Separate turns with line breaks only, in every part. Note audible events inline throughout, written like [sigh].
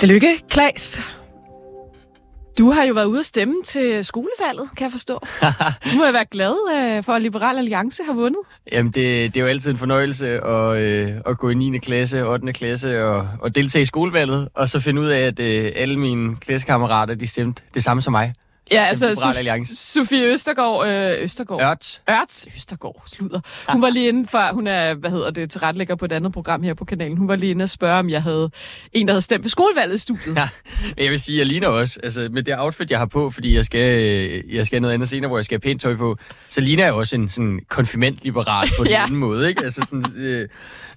Tillykke, Klaas. Du har jo været ude at stemme til skolevalget, kan jeg forstå. [laughs] Du må jo være glad øh, for, at Liberal Alliance har vundet.
Jamen, det, det er jo altid en fornøjelse at, øh, at gå i 9. klasse, 8. klasse og, og deltage i skolevalget, og så finde ud af, at øh, alle mine klassekammerater, de stemte det samme som mig.
Ja, altså Sof-. Sofie Østergaard, øh, Østergaard.
Ørts.
Ørts Østergaard, slutter. Hun var lige inde for, hun er, hvad hedder det, tilrettelægger på et andet program her på kanalen. Hun var lige inde og spørge, om jeg havde en, der havde stemt ved skolevalget i studiet.
Ja, jeg vil sige, jeg ligner også, altså med det outfit, jeg har på, fordi jeg skal, jeg skal noget andet senere, hvor jeg skal have pænt tøj på, så ligner jeg også en sådan konfirmant-liberal på [laughs] den
Ja.
anden måde, ikke? Altså sådan øh,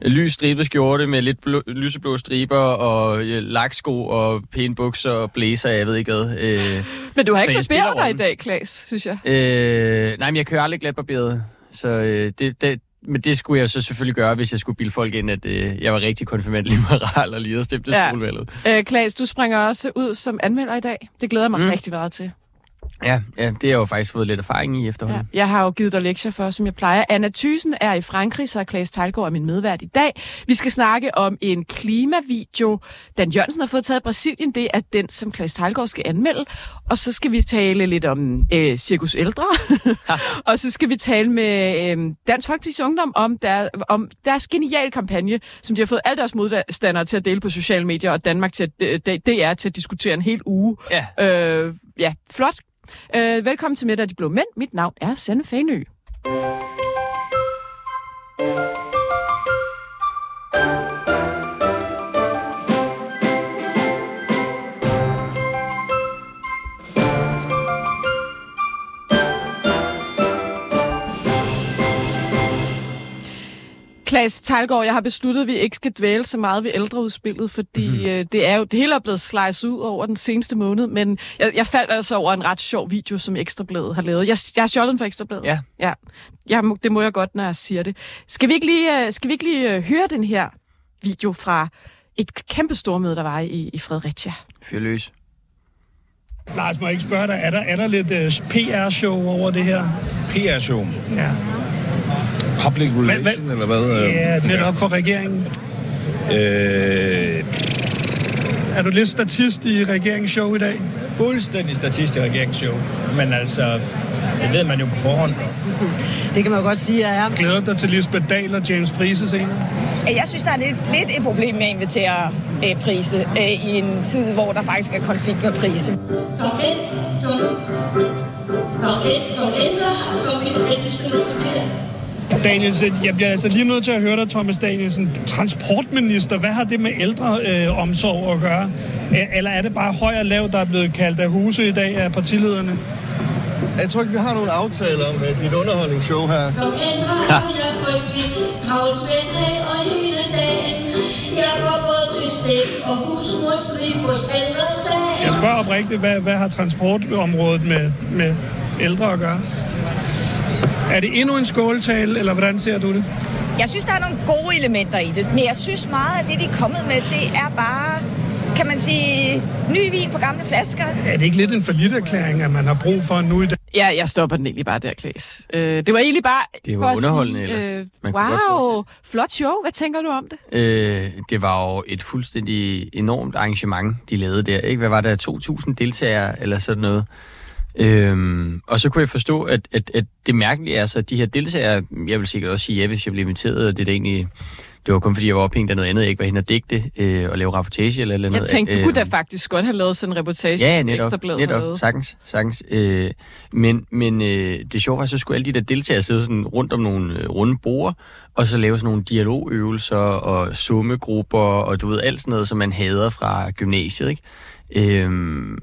lys stribet skjorte med lidt blå, lyseblå striber og øh, laksko og pæne bukser og blæser, jeg ved ikke hvad. Øh,
Men du har ikke barberet dig i dag, Klaas, synes jeg.
øh, nej, men jeg kører aldrig glatbarberet, så øh, det, det, men det skulle jeg så selvfølgelig gøre, hvis jeg skulle bilde folk ind, at øh, jeg var rigtig konfirmant-liberal og lige havde stemt til
Ja.
skolevalget.
Øh, Klaas, du springer også ud som anmelder i dag. Det glæder mig. Mm. rigtig meget til.
Ja, ja, det har jeg jo faktisk fået lidt erfaring i
Ja.
efterhånden.
Jeg har jo givet dig lektier for, som jeg plejer. Anna Thysen er i Frankrig, så Klaas Tejlgaard er min medvært i dag. Vi skal snakke om en klimavideo, Dan Jørgensen har fået taget i Brasilien. Det er den, som Klaas Tejlgaard skal anmelde. Og så skal vi tale lidt om øh, Cirkus Ældre. [laughs] og så skal vi tale med øh, Dansk Folkeparti's Ungdom om, der, om deres geniale kampagne, som de har fået alle deres modstandere til at dele på sociale medier, og Danmark til at, øh, DR til at diskutere en hel uge.
Ja.
Øh, ja, flot. Øh, velkommen til Middag de Blå Mænd. Mit navn er Sanne Fanø. Klaas Tejlgaard, jeg har besluttet, at vi ikke skal dvæle så meget ved ældreudspillet, fordi mm-hmm. øh, det er jo det hele er blevet sliced ud over den seneste måned, men jeg, jeg faldt altså over en ret sjov video, som Ekstrabladet har lavet. Jeg, jeg har stjålet den fra Ekstrabladet.
Ja.
ja. Jeg, det må jeg godt, når jeg siger det. Skal vi ikke lige, øh, skal vi ikke lige øh, høre den her video fra et kæmpe stormøde, der var i, i Fredericia?
Fyr løs.
Lars, må jeg ikke spørge dig, er der, er der lidt uh, PR-show over det her?
PR-show.
Ja.
Public relation,
hvad-
eller hvad?
Ja, netop for regeringen.
Øh,
Er du lidt statist i regeringsshow i dag?
fuldstændig statist i regeringsshow. Men altså, det ved man jo på forhånd.
Det kan man jo godt sige, at jeg er.
Glæder dig til Lisbeth Dahl og James Prise senere?
Jeg synes, der er lidt, lidt et problem med at invitere øh, Prise øh, i en tid, hvor der faktisk er konflikt med Prise.
som end, som, som, end, som ændrer, som et, et, det skulle fungere.
Danielsen, jeg bliver altså lige nødt til at høre dig, Thomas Danielsen. Transportminister, hvad har det med ældreomsorg øh, omsorg at gøre? Øh, Eller er det bare høj og lav, der er blevet kaldt af huse i dag af partilederne?
jeg tror ikke, vi har nogen aftaler om uh, dit underholdningsshow her.
Som ændrer har jeg frygtelig travlt hver dag og hele dagen. Jeg går både til stik og husmorslig på ældresagen.
Jeg spørger oprigtigt, hvad, hvad har transportområdet med, med ældre at gøre? Er det endnu en skåltale, eller hvordan ser du det?
Jeg synes, der er nogle gode elementer i det, men jeg synes meget af det, de er kommet med, det er bare, kan man sige, ny vin på gamle flasker.
Er det ikke lidt en forlitterklæring, at man har brug for nu i dag?
Ja, jeg stopper den egentlig bare der, Klaas. Øh, det var egentlig bare...
Det var
for at
underholdende
sige,
ellers.
Øh,
Man
wow, flot show. Hvad tænker du om det?
Øh, det var jo et fuldstændig enormt arrangement, de lavede der. Ikke? Hvad var der? 2.000 deltagere eller sådan noget. Øhm, og så kunne jeg forstå, at, at, at det mærkelige er så, at de her deltagere, jeg vil sikkert også sige ja, hvis jeg blev inviteret, og det er da egentlig, det var kun fordi, jeg var ophængt af noget andet, jeg ikke var hen og digte øh, og lave rapportage eller, eller
Jeg
noget.
tænkte, du
Øh,
kunne da faktisk godt have lavet sådan en reportage,
Ja,
som
netop,
Ekstrabladet
netop
lavet.
sagtens, sagtens. Øh, men men øh, det sjove var, så skulle alle de der deltagere sidde sådan rundt om nogle øh, runde borde, og så lave sådan nogle dialogøvelser og summegrupper, og du ved, alt sådan noget, som man hader fra gymnasiet, ikke? Øhm,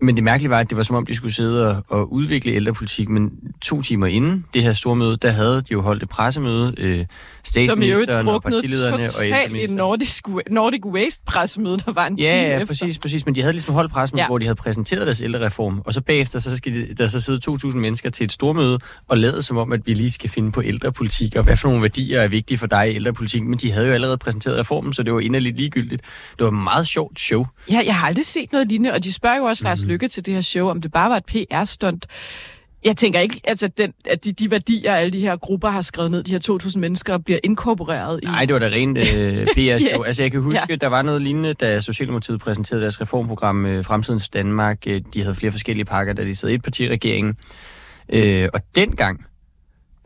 men det mærkelige var, at det var som om, de skulle sidde og, og udvikle ældrepolitik, men to timer inden det her store møde, der havde de jo holdt et pressemøde, øh,
Som i øvrigt
statsministeren og partilederne og ældreministeren.
Nordic, Nordic Waste pressemøde, der var en time
Ja, ja,
efter.
præcis, præcis. Men de havde ligesom holdt pressen,
Ja.
ja. hvor de havde præsenteret deres ældrereform. Og så bagefter, så skal de, der så sidde 2.000 mennesker til et stormøde og lade som om, at vi lige skal finde på ældrepolitik, og hvad for nogle værdier er vigtige for dig i ældrepolitik. Men de havde jo allerede præsenteret reformen, så det var inderligt ligegyldigt. Det var et meget sjovt show.
Ja, jeg har aldrig set noget lignende, og de spørger jo også. Lars Lykke til det her show, om det bare var et PR-stunt. Jeg tænker ikke, altså den, at de, de værdier, alle de her grupper har skrevet ned, de her 2.000 mennesker, bliver inkorporeret i...
Nej, det var da rent øh, [laughs] PR-show.
Ja.
Altså, jeg kan huske,
Ja.
der var noget lignende, da Socialdemokratiet præsenterede deres reformprogram øh, Fremtidens Danmark. Øh, de havde flere forskellige pakker, da de sad i et parti i regeringen. Øh, og dengang,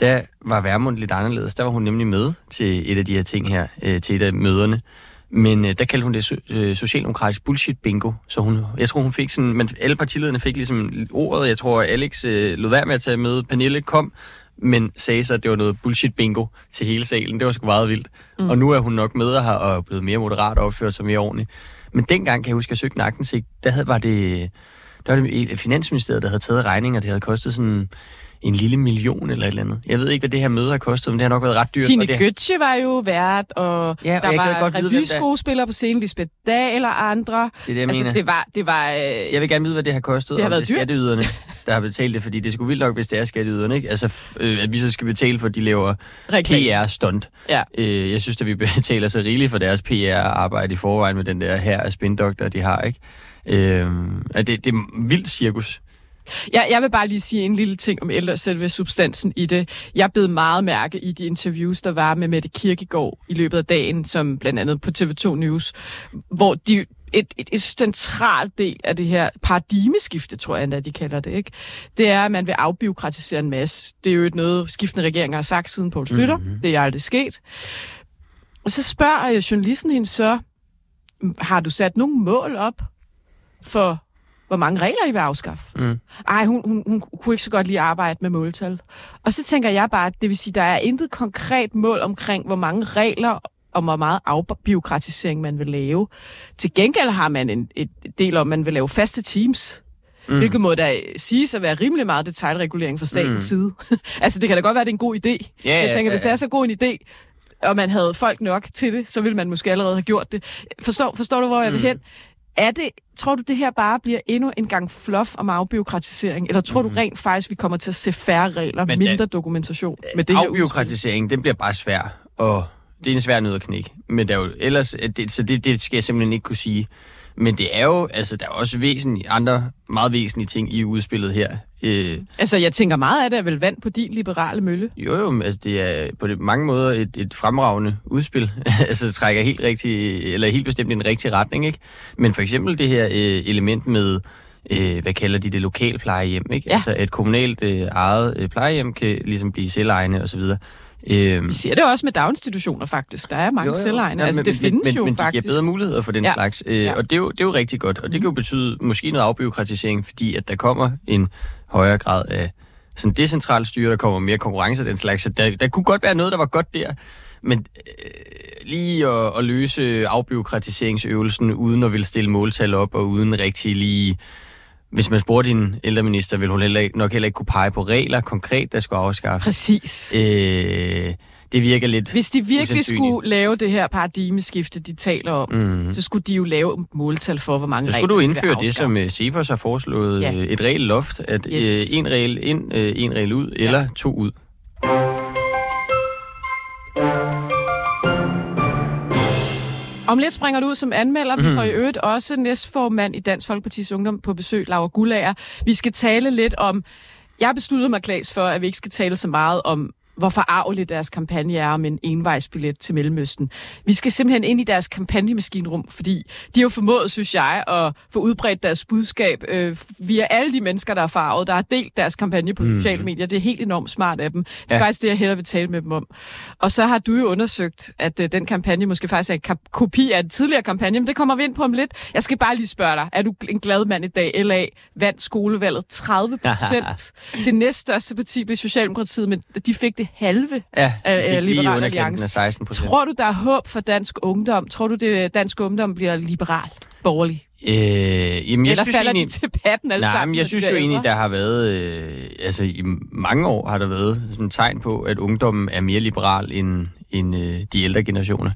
der var Værmund lidt anderledes. Der var hun nemlig med til et af de her ting her, øh, til et af møderne. Men øh, der kaldte hun det so- øh, socialdemokratisk bullshit bingo. Så hun, jeg tror, hun fik sådan... Men alle partilederne fik ligesom ordet. Jeg tror, Alex øh, lod være med at tage med. Pernille kom, men sagde så, at det var noget bullshit bingo til hele salen. Det var sgu meget vildt. Mm. Og nu er hun nok med her og er blevet mere moderat og opført sig mere ordentligt. Men dengang, kan jeg huske, at jeg søgte en aktindsigt, der havde, var det... Der var det et- Finansministeriet, der havde taget regninger, det havde kostet sådan en lille million eller et eller andet. Jeg ved ikke, hvad det her møde har kostet, men det har nok været ret dyrt.
Tine
og det,
Götze var jo vært, og
Ja, og
der var
godt
revyskuespillere på scenen, Lisbeth Dahl og andre.
det er det, jeg
altså,
mener.
det var... Det var øh,
Jeg vil gerne vide, hvad det har kostet.
Det har været
det er skatteyderne, [laughs] der har betalt det, fordi det skulle vildt nok, hvis det er skatteyderne, ikke? Altså, øh, at vi så skal betale for, at de laver. PR-stunt.
Ja.
Øh, jeg synes, at vi [laughs] betaler så rigeligt for deres PR-arbejde i forvejen med den der her af spindokter, de har, ikke? Øh, at det, det er vildt cirkus.
Jeg, jeg vil bare lige sige en lille ting om ældre selve substansen i det. Jeg blev meget mærke i de interviews, der var med Mette Kirkegaard i løbet af dagen, som blandt andet på TV2 News, hvor de et, et, et centralt del af det her paradigmeskifte, tror jeg endda, de kalder det, ikke? Det er, at man vil afbiokratisere en masse. Det er jo et noget, skiftende regeringer har sagt siden Poul Slytter. Mm-hmm. Det er aldrig sket. Og så spørger øh, journalisten hende så, har du sat nogle mål op for, hvor mange regler I vil afskaffe?
Mm.
Ej, hun, hun, hun kunne ikke så godt lide at arbejde med måltal. Og så tænker jeg bare, at det vil sige, at der er intet konkret mål omkring, hvor mange regler og hvor meget afbiokratisering man vil lave. Til gengæld har man en et del om, at man vil lave faste teams. Mm. Hvilket må da siges at være rimelig meget detaljregulering fra statens mm. side. [laughs] altså, det kan da godt være, at det er en god idé.
Ja,
jeg tænker,
ja,
hvis det er så god en idé, og man havde folk nok til det, så ville man måske allerede have gjort det. Forstår, forstår du, hvor jeg vil
Mm.
Er det, tror du, det her bare bliver endnu en gang fluff om afbiokratisering? Eller tror mm. du rent faktisk, vi kommer til at se færre regler,
Men,
Men,
øh,
mindre dokumentation med det?
Afbiokratisering, den bliver bare svær, og det er en svær nød at knække. Men der er jo ellers, at det, så det, det skal jeg simpelthen ikke kunne sige. Men det er jo, altså der er også væsentlige, andre meget væsentlige ting i udspillet her. Øh,
Altså, jeg tænker meget af det er vel vand på din liberale mølle.
jo jo, men altså det er på det, mange måder et, et fremragende udspil. [laughs] altså det trækker helt rigtig, eller helt bestemt i den rigtige retning, ikke? Men for eksempel det her øh, element med, øh, hvad kalder de det, lokal plejehjem, ikke?
Ja.
Altså et kommunalt øh, eget øh, plejehjem kan ligesom blive selvejende og så videre. Øh,
Vi ser det også med daginstitutioner, faktisk. Der er mange jo, jo. selvejende. Altså,
men,
det findes
men,
jo
men,
faktisk.
Men de giver bedre muligheder for den
Ja.
ja. slags. Øh,
Ja.
ja. Og det er, jo, det er jo rigtig godt. Og det kan jo betyde måske noget afbiokratisering, fordi at der kommer en højere grad af sådan decentralt styre, der kommer mere konkurrence og den slags. Så der, der kunne godt være noget, der var godt der. Men øh, lige at, at løse afbiokratiseringsøvelsen, uden at ville stille måltal op, og uden rigtig lige... Hvis man spurgte din ældreminister, ville hun heller, ikke- nok heller ikke kunne pege på regler konkret, der skulle afskaffes.
Præcis.
Øh, det virker lidt
Hvis de virkelig skulle lave det her paradigmeskifte, de taler om,
Mm.
så skulle de jo lave måltal for, hvor mange
Så
regler
skulle du indføre det, som uh, Cepos har foreslået,
Ja.
ja. et regel loft, at
Yes.
yes. en regel ind, uh, en regel ud,
Ja.
eller to ud.
Om lidt springer du ud som anmelder.
Mhm.
Vi får i øvrigt også næstformand i Dansk Folkepartis Ungdom på besøg, Laura Gullager. Vi skal tale lidt om... Jeg har besluttet mig, Klaas, for, at vi ikke skal tale så meget om hvor forarveligt deres kampagne er om en envejsbillet til Mellemøsten. Vi skal simpelthen ind i deres kampagnemaskinrum, fordi de har jo formået, synes jeg, at få udbredt deres budskab øh, via alle de mennesker, der er farvet, der har delt deres kampagne på mm. sociale medier. Det er helt enormt smart af dem. Det er. Ja. faktisk det, jeg hellere vil tale med dem om. Og så har du jo undersøgt, at øh, den kampagne måske faktisk er en kap- kopi af en tidligere kampagne, men det kommer vi ind på om lidt. Jeg skal bare lige spørge dig, er du en glad mand i dag? LA vandt skolevalget 30 procent. [laughs] det næststørste parti blev Socialdemokratiet, men de fik det halve.
Ja,
Af- Liberal Alliance.
af 16 procent.
Tror du, der er håb for dansk ungdom? Tror du, det dansk ungdom bliver liberal, borgerlig?
Øh, jamen, jeg
Eller
synes
falder
egentlig,
de til patten alle
Nej,
sammen?
jeg synes jo egentlig, der har været, øh, altså i mange år har der været sådan et tegn på, at ungdommen er mere liberal end, end øh, de ældre generationer.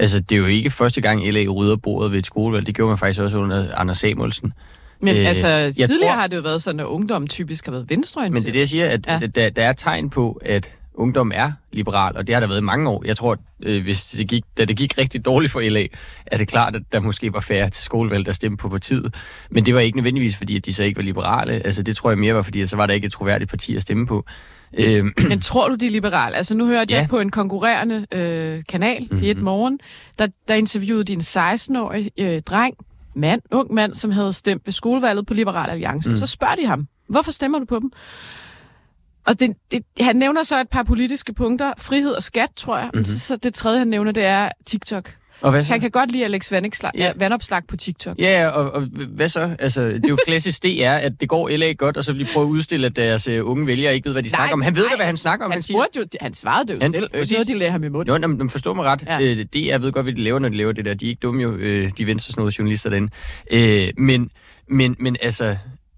Altså, det er jo ikke første gang, LA rydder bordet ved et skolevalg. Det gjorde man faktisk også under Anders Samuelsen.
Men
Øh,
altså,
jeg
tidligere
tror-
har det jo været sådan, at ungdommen typisk har været venstreorienteret.
Men det er det, jeg siger, at
Ja.
der, der er tegn på, at ungdom er liberal, og det har der været i mange år. Jeg tror, øh, hvis det gik, da det gik rigtig dårligt for LA, er det klart, at der måske var færre til skolevalg, der stemte på partiet. Men det var ikke nødvendigvis, fordi at de så ikke var liberale. Altså det tror jeg mere var, fordi at så var der ikke et troværdigt parti at stemme på. Øh, [clears throat]
Men tror du, de er liberale? Altså nu hørte
Ja.
jeg på en konkurrerende øh, kanal, P1
Mhm.
Morgen, der, der interviewede de en 16-årig øh, dreng, mand, ung mand, som havde stemt ved skolevalget på Liberal Alliance. Mm. Så spørger de ham, hvorfor stemmer du på dem? Og det, det, han nævner så et par politiske punkter. Frihed og skat, tror jeg. Mm-hmm. Så, så det tredje, han nævner, det er TikTok.
Og hvad så?
Han kan godt lide Alex Vandopslag,
Ja.
ja. vandopslag på TikTok.
Ja, og, og hvad så? Altså, det er jo klassisk, det er, at det går LA godt, og så vil de prøve at udstille, at deres uh, unge vælgere ikke ved, hvad de snakker om. Han ved da, hvad han snakker om.
Han,
siger.
spurgte jo, han svarede det jo
Han-
selv. Det er de lagde ham i munden.
Jo, jamen, forstår mig ret. Ja. Øh, det, jeg ved godt, hvad de laver, når de laver det der. De er ikke dumme jo, øh, de venstresnåede journalister derinde. Øh, men, men, men altså,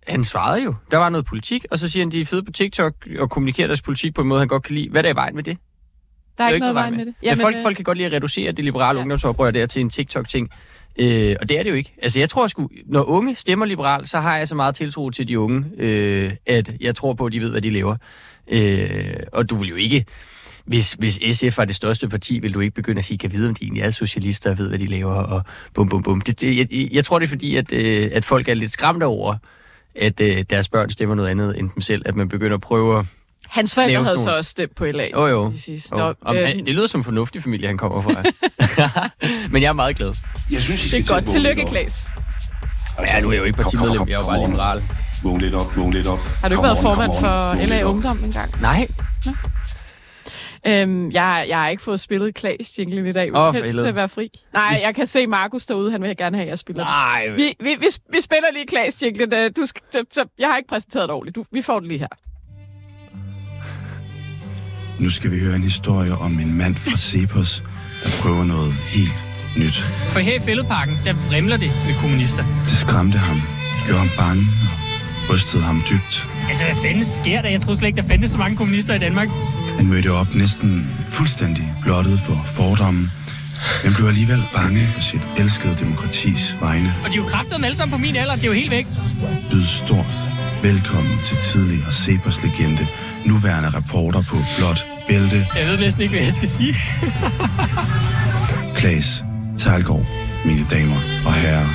han svarede jo. Der var noget politik, og så siger han, de er fede på TikTok og kommunikerer deres politik på en måde, han godt kan lide. Hvad er der i vejen med det?
Der er
jo
ikke noget vejen med det.
Ja, folk,
øh,
folk kan godt lide at reducere det liberale ja.
Ja.
ungdomsoprør der til en TikTok-ting. Øh, og det er det jo ikke. Altså, jeg tror sgu, når unge stemmer liberalt, så har jeg så meget tiltro til de unge, øh, at jeg tror på, at de ved, hvad de laver. Øh, og du vil jo ikke... Hvis, hvis SF var det største parti, vil du ikke begynde at sige, kan vide, om de egentlig er socialister og ved, hvad de laver, og bum, bum, bum. Det, det, jeg, jeg tror, det er fordi, at, øh, at folk er lidt skræmte over, at øh, deres børn stemmer noget andet end dem selv, at man begynder at prøve at
Hans forældre havde
sådan
så
nogle-
også stemt på LA.
Jo, jo.
lige siges.
Jo.
Nå,
Om,
øh,
det lyder som en fornuftig familie, han kommer fra. [laughs] Men jeg er meget glad.
Jeg synes, I
det er godt.
til
Tillykke. Klaas.
Altså,
Ja, nu er jeg jo ikke partimedlem, jeg er jo bare liberal.
Vågn lidt op, vågn lidt op.
Har du ikke været formand for LA. Ungdom engang?
Nej.
Øhm, jeg, jeg har ikke fået spillet Klaas jinglen i dag.
Åh, for
helst
helvede.
at være fri. Nej, jeg kan se Markus derude. Han vil gerne have, at jeg spiller.
Nej.
Vi, vi, vi, vi spiller lige Klaas jinglen. Øh, Du skal, så, så, jeg har ikke præsenteret det ordentligt. Du, vi får det lige her.
Nu skal vi høre en historie om en mand fra Cepos, der prøver noget helt nyt.
For her i Fælledparken, der vrimler det med kommunister.
Det skræmte ham, gjorde ham bange og rystede ham dybt.
Altså, hvad fanden sker der? Jeg troede slet ikke, der fandtes så mange kommunister i Danmark.
Han mødte op næsten fuldstændig blottet for fordommen, men blev alligevel bange på sit elskede demokratis vegne.
Og de er jo kraftedeme alle sammen på min alder. Det er jo helt væk.
Byd stort velkommen til tidligere Cepos legende, nuværende reporter på Blot Bælte,
Jeg ved næsten ikke, hvad jeg skal sige.
Klaas Tejlgaard, mine damer og herrer.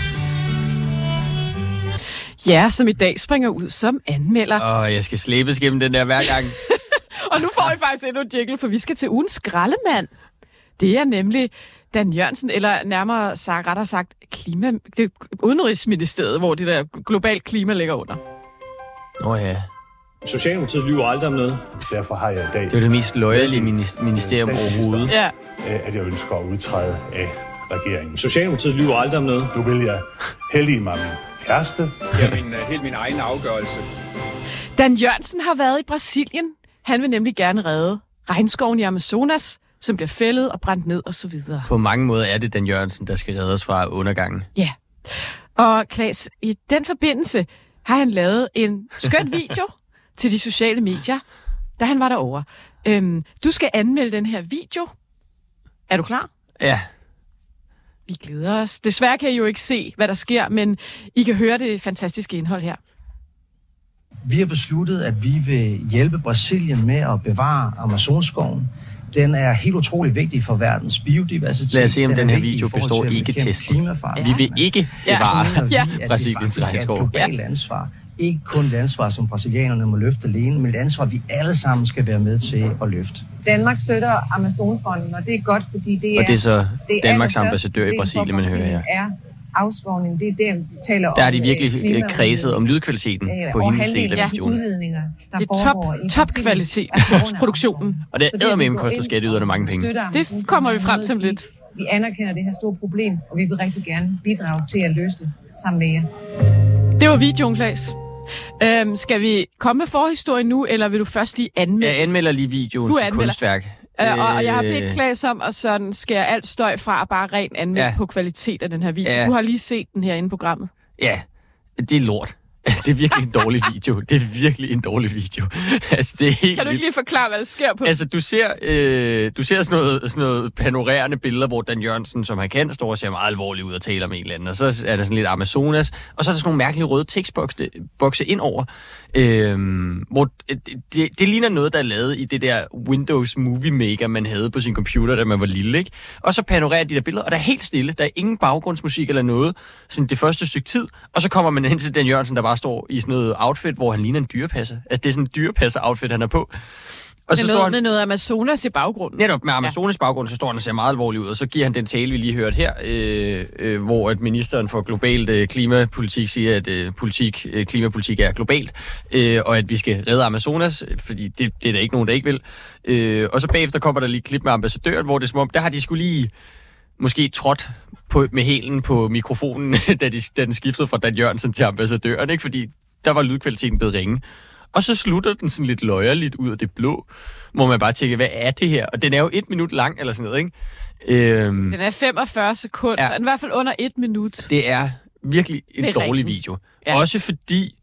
Ja, som i dag springer ud som anmelder.
Åh, jeg skal slæbes gennem den der hver gang. [laughs]
Og nu får vi faktisk endnu et jingle, for vi skal til ugens skraldemand. Det er nemlig Dan Jørgensen, eller nærmere sagt, rettere sagt, klima, det er Udenrigsministeriet, hvor det der globalt klima ligger under.
Nå ja,
Socialdemokratiet lyver aldrig om noget. Derfor har jeg i dag
det er det mest loyale minis- ministerium overhovedet.
Ja,
øh, at jeg ønsker at udtræde af regeringen. Socialdemokratiet lyver aldrig om noget. Nu vil jeg heldige mig min kæreste.
Det er min, helt min egen afgørelse.
Dan Jørgensen har været i Brasilien. Han vil nemlig gerne redde regnskoven i Amazonas, som bliver fældet og brændt ned osv.
På mange måder er det Dan Jørgensen, der skal redde os fra undergangen.
Ja. Og Klaas, i den forbindelse har han lavet en skøn video [laughs] til de sociale medier, da han var derovre. Øhm, du skal anmelde den her video. Er du klar?
Ja,
Vi glæder os. Desværre kan I jo ikke se, hvad der sker, men I kan høre det fantastiske indhold her.
Vi har besluttet, at vi vil hjælpe Brasilien med at bevare Amazonskoven. Den er helt utrolig vigtig for verdens biodiversitet.
lad os se, om
er
den her video består
til
ikke testen.
klimaforandringer.
Vi vil ikke
Ja.
Bevare
Ja.
at det
Brasiliens
faktisk er et
regnskov.
globalt ansvar. Ikke kun et ansvar, som brasilianerne må løfte alene, men et ansvar, vi alle sammen skal være med til at løfte.
Danmark støtter Amazonfonden, og det er godt, fordi det er...
Og det er så
det
Danmarks
allerstørste
ambassadør i Brasilien, man hører her.
er afskovning. Det er der, vi taler om...
Der har de virkelig kredset om lydkvaliteten
Øh,
på hendes del af
af de
videoen.
der
Det er top,
i
top kvalitet
er
produktionen.
Og det er
det,
eddermame
går
koster skatteyderne mange penge.
Det kommer vi
er
frem til lidt.
Vi anerkender det her store problem, og vi vil rigtig gerne bidrage til at løse det sammen med jer.
Det var videoen, Klaas. Øhm, skal vi komme med forhistorien nu, eller vil du først lige anmelde?
Jeg anmelder lige videoen
Du anmelder.
kunstværk.
Øh, og, og jeg har bedt
Øh,
Klaas om at sådan skære alt støj fra og bare rent anmelde. Ja. på kvalitet af den her video.
Ja.
Du har lige set den her inde i programmet.
Ja, det er lort. Det er virkelig en dårlig video. Det er virkelig en dårlig video. altså, det er helt
Kan du ikke lige forklare, hvad der sker på?
Altså, du ser, øh, du ser sådan, noget, sådan noget panorerende billeder, hvor Dan Jørgensen, som han kan, står og ser meget alvorlig ud og taler med en eller anden. Og så er der sådan lidt Amazonas, og så er der sådan nogle mærkelige røde tekstbokse bokse ind over. Øhm, hvor øh, det, det, det ligner noget, der er lavet i det der Windows Movie Maker, man havde på sin computer, da man var lille. Ikke? Og så panorerer de der billeder, og der er helt stille. Der er ingen baggrundsmusik eller noget, sådan det første stykke tid. Og så kommer man hen til den Jørgensen, der bare står i sådan noget outfit, hvor han ligner en dyrepasser. At det er sådan en dyrepasser-outfit, han er på.
Og
så står
noget,
han-
med noget Amazonas i baggrunden.
Netop med Amazonas baggrund, så står han og ser meget alvorlig ud, og så giver han den tale, vi lige hørte her, øh, øh, hvor at ministeren for globalt øh, klimapolitik siger, at øh, politik, øh, klimapolitik er globalt, øh, og at vi skal redde Amazonas, øh, fordi det, det er der ikke nogen, der ikke vil. Øh, og så bagefter kommer der lige et klip med ambassadøren, hvor det er som om, der har de skulle lige måske trådt på, med hælen på mikrofonen, [laughs] da, de, da den skiftede fra Dan Jørgensen til ambassadøren, ikke? fordi der var lydkvaliteten blevet ringe. Og så slutter den sådan lidt løjerligt ud af det blå, hvor man bare tænker, hvad er det her? Og den er jo et minut lang, eller sådan noget, ikke? Øhm,
Den er 45 sekunder. Ja. Den er i hvert fald under et minut.
det er virkelig en
Det
dårlig video.
Ja.
Også fordi,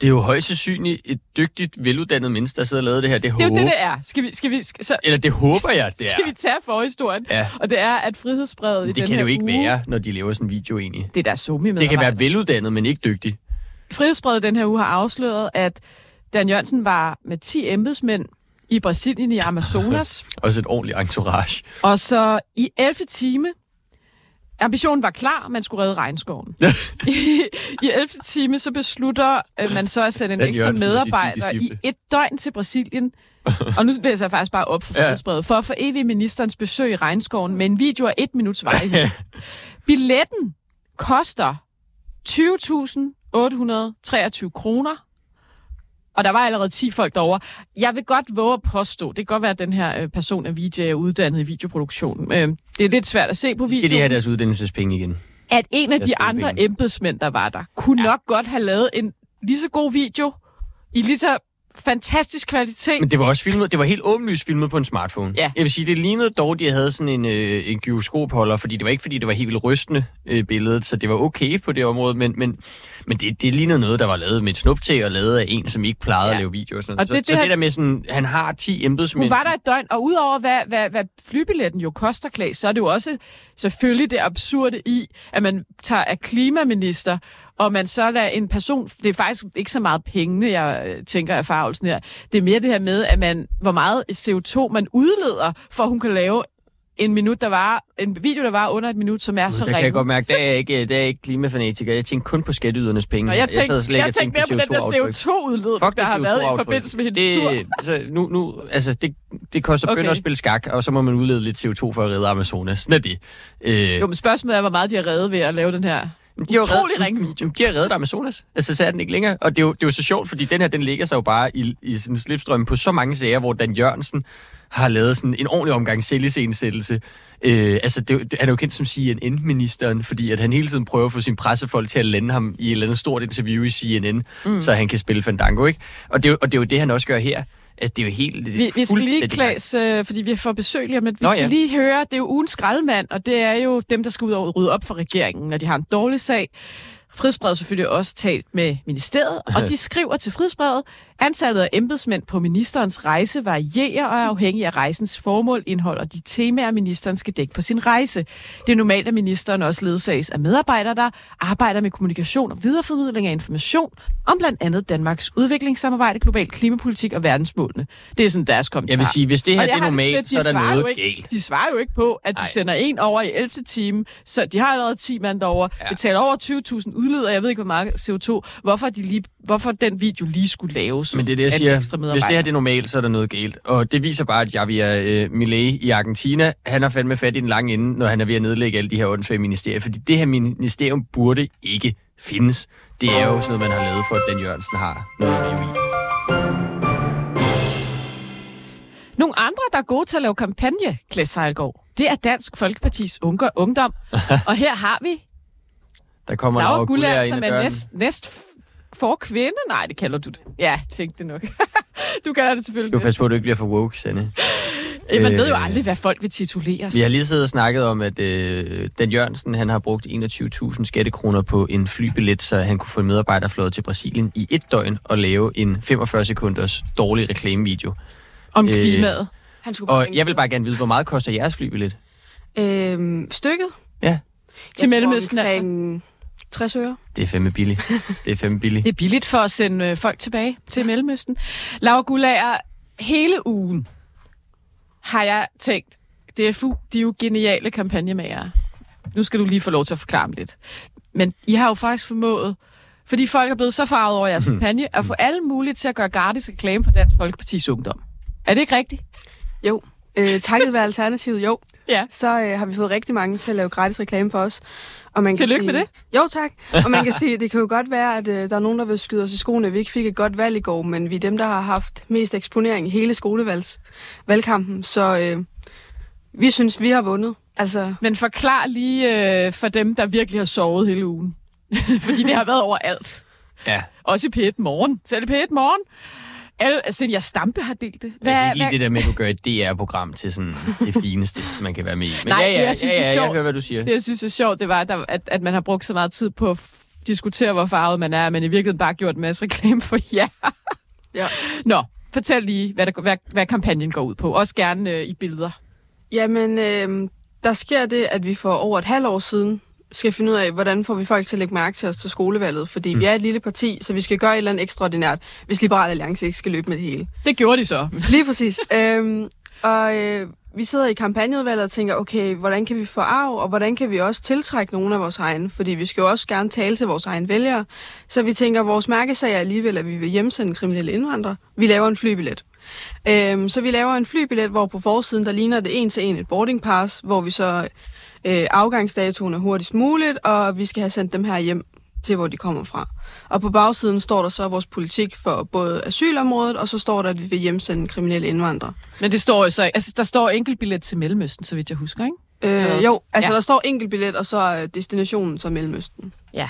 det er jo højst sandsynligt et dygtigt, veluddannet menneske, der sidder og lavet det her. Det,
Det er jo det, det er. Skal vi, skal vi, skal, så,
Eller det håber jeg, det [laughs]
skal
er.
vi tage forhistorien?
Ja.
Og det er, at frihedsbrevet i den
det kan
her
det jo ikke
uge,
være, når de laver sådan en video egentlig.
Det er der somi
Det kan være veluddannet, men ikke dygtig.
Frihedsbrevet den her uge har afsløret, at Dan Jørgensen var med 10 embedsmænd i Brasilien i Amazonas. [laughs]
Også et ordentligt entourage.
og så i 11. time, ambitionen var klar, man skulle redde regnskoven. [laughs] [laughs] I, I 11. time, så beslutter øh, man så at sætte en
Dan
ekstra
Jørgensen
medarbejder i et døgn til Brasilien. og nu læser jeg faktisk bare op for
Ja.
for at få evig ministerens besøg i regnskoven med en video af et minuts varighed. Billetten koster 20.823 kroner. Og der var allerede 10 folk derovre. Jeg vil godt våge at påstå, det kan godt være, at den her øh, person er VJ er uddannet i videoproduktion. Øh, det er lidt svært at se på
Skal de
videoen
have deres uddannelsespenge igen?
at en af
Jeg
de andre
penge.
embedsmænd, der var der, kunne ja. nok godt have lavet en lige så god video i lige så fantastisk kvalitet.
Men det var også filmet, det var helt åbenlyst filmet på en smartphone.
Ja.
Jeg vil sige, det lignede dog, de havde sådan en, øh, en gyroskopholder, fordi det var ikke, fordi det var helt vildt rystende øh, billedet, så det var okay på det område, men, men, men det, det lignede noget, der var lavet med et snuptag og lavet af en, som ikke plejede ja. at lave videoer og sådan noget.
Og det-
så,
det
så det der med sådan, han har 10 embedsmænd.
Hun var der et døgn, og udover hvad, hvad, hvad flybilletten jo koster, Klaas, så er det jo også selvfølgelig det absurde i, at man tager af klimaminister, og man så lader en person, det er faktisk ikke så meget pengene, jeg øh, tænker af farvelsen her, det er mere det her med, at man, hvor meget CO2 man udleder, for at hun kan lave en minut, der var, en video, der var under et minut, som er så
der kan jeg
ringe.
godt mærke, der er jeg ikke, der er jeg ikke klimafanatiker. Jeg tænker kun på skatteydernes penge.
Og jeg tænkte,
sad slet
jeg tænkte mere på den der
CO2-aftryk.
CO2-udledning,
Fuck
der
det
har været i
CO2-aftryk.
forbindelse med hendes tur.
det, Så nu, nu, altså, det, det koster
okay.
bønder at spille skak, og så må man udlede lidt CO2 for at redde Amazonas. Sådan er det. Øh,
Jo, men spørgsmålet er, hvor meget de har reddet ved at lave den her
de har jo
utrolig ringe video.
De har reddet Amazonas. Altså, så er den ikke længere. Og det er, jo, det er jo så sjovt, fordi den her, den ligger sig jo bare i, i en slipstrøm på så mange sager, hvor Dan Jørgensen har lavet sådan en ordentlig omgang selvisensættelse. Øh, altså, det, det, han er jo kendt som CNN-ministeren, fordi at han hele tiden prøver at få sin pressefolk til at lande ham i et eller andet stort interview i CNN,
Mm.
så han kan spille Fandango, ikke? Og det, og det er jo det, han også gør her. At det er jo helt...
Vi, vi skal lige, Klaas, øh, fordi vi får besøg lige om lidt. Vi
Nå,
skal
ja.
lige høre, det er jo ugens skraldemand, og det er jo dem, der skal ud og rydde op for regeringen, når de har en dårlig sag. Frihedsbrevet selvfølgelig også talt med ministeriet, og de skriver til Frihedsbrevet, antallet af embedsmænd på ministerens rejse varierer og er afhængig af rejsens formål, indhold og de temaer, ministeren skal dække på sin rejse. Det er normalt, at ministeren også ledsages af medarbejdere, der arbejder med kommunikation og videreformidling af information om blandt andet Danmarks udviklingssamarbejde, global klimapolitik og verdensmålene. Det er sådan deres kommentar.
Jeg vil sige, hvis det her det er normalt,
lidt,
så er der noget
ikke,
galt.
De svarer jo ikke på, at de
Nej.
sender en over i 11. time, så de har allerede 10 mand derovre, ja. betaler over 20.000 udleder, jeg ved ikke, hvor meget CO2, hvorfor, de lige, hvorfor den video lige skulle laves
Men det er det, jeg siger. Hvis det her det er normalt, så er der noget galt. Og det viser bare, at Javier øh, Milei i Argentina, han har fandme fat i den lange ende, når han er ved at nedlægge alle de her åndssvage ministerier. Fordi det her ministerium burde ikke findes. Det er jo sådan noget, man har lavet for, at Dan Jørgensen har noget at leve i.
Nogle andre, der er gode til at lave kampagne, Klæs Sejlgaard, det er Dansk Folkepartis unge ungdom. [laughs] og her har vi
Der kommer
Laura
ind
som er næst, næst for kvinde. Nej, det kalder du det. Ja, tænk det nok. [laughs] du kalder det
Du
selvfølgelig
skal
næst
passe på, at du ikke bliver for woke, Sanne.
Øh, Man ved jo
Øh,
aldrig, hvad folk vil tituleres.
Vi har lige siddet og snakket om, at øh, Dan Jørgensen han har brugt 21.000 skattekroner på en flybillet, så han kunne få en medarbejder flået til Brasilien i et døgn og lave en 45 sekunders dårlig reklamevideo.
Om klimaet.
Han skulle
Og jeg vil bare gerne vide, hvor meget koster jeres flybillet?
Øhm, stykket?
Ja.
Til Mellemøsten, altså.
Omkring 60 øre.
Det er fandme billigt. Det er fandme billigt.
Det er billigt for at sende øh, folk tilbage til Mellemøsten. Laura Gullager, hele ugen har jeg tænkt, DFU, de er jo geniale kampagnemager. Nu skal du lige få lov til at forklare dem lidt. Men I har jo faktisk formået, fordi folk er blevet så farvet over jeres kampagne, at få alle mulige til at gøre gratis reklame for Dansk Folkepartis Ungdom. Er det ikke rigtigt?
Jo. Øh, takket være [laughs] Alternativet, jo.
Ja.
Så øh, har vi fået rigtig mange til at lave gratis reklame for os. Og man
Tillykke
kan sige,
med det.
Jo, tak. Og man kan sige, det kan jo godt være, at øh, der er nogen, der vil skyde os i skoene. Vi ikke fik et godt valg i går, men vi er dem, der har haft mest eksponering i hele skolevalgs valgkampen. Så øh, vi synes, vi har vundet. Altså,
Men forklar lige øh, for dem, der virkelig har sovet hele ugen. [laughs] fordi det har været overalt.
Ja.
Også i P1 Morgen. Selv i P1 Morgen. Al, Senja Stampe har delt det.
Hvad, det er ikke lige det der med, at du gør et DR-program til sådan det fineste, man kan være med i. Men
Nej,
ja, ja,
jeg synes,
ja,
det er
ja,
sjovt.
jeg hører, hvad du siger.
Det, jeg synes er sjovt, det var, at, at, at man har brugt så meget tid på at diskutere, hvor farvet man er, men i virkeligheden bare gjort en masse reklame for jer.
Ja. [laughs]
Nå, fortæl lige, hvad, der, hvad, hvad kampagnen går ud på. Også gerne øh, i billeder.
Jamen, øh, der sker det, at vi for over et halvt år siden skal finde ud af, hvordan får vi folk til at lægge mærke til os til skolevalget. Fordi mm. vi er et lille parti, så vi skal gøre et eller andet ekstraordinært, hvis Liberal Alliance ikke skal løbe med det hele.
Det gjorde de så.
Lige præcis. [laughs] øhm, og øh, vi sidder i kampagneudvalget og tænker, okay, hvordan kan vi få arv, og hvordan kan vi også tiltrække nogle af vores egne? Fordi vi skal jo også gerne tale til vores egne vælgere. Så vi tænker, vores mærkesag er alligevel, at vi vil hjemsende kriminelle indvandrere. Vi laver en flybillet. Øhm, så vi laver en flybillet, hvor på forsiden, der ligner det en til en et boarding pass, hvor vi så øh, afgangsdatoen er hurtigst muligt, og vi skal have sendt dem her hjem til, hvor de kommer fra. Og på bagsiden står der så vores politik for både asylområdet, og så står der, at vi vil hjemsende kriminelle indvandrere.
Men det står jo så, altså der står enkeltbillet til Mellemøsten, så vidt jeg husker, ikke?
Øh, jo, altså
Ja.
der står enkeltbillet, og så øh, destinationen så Mellemøsten.
Ja.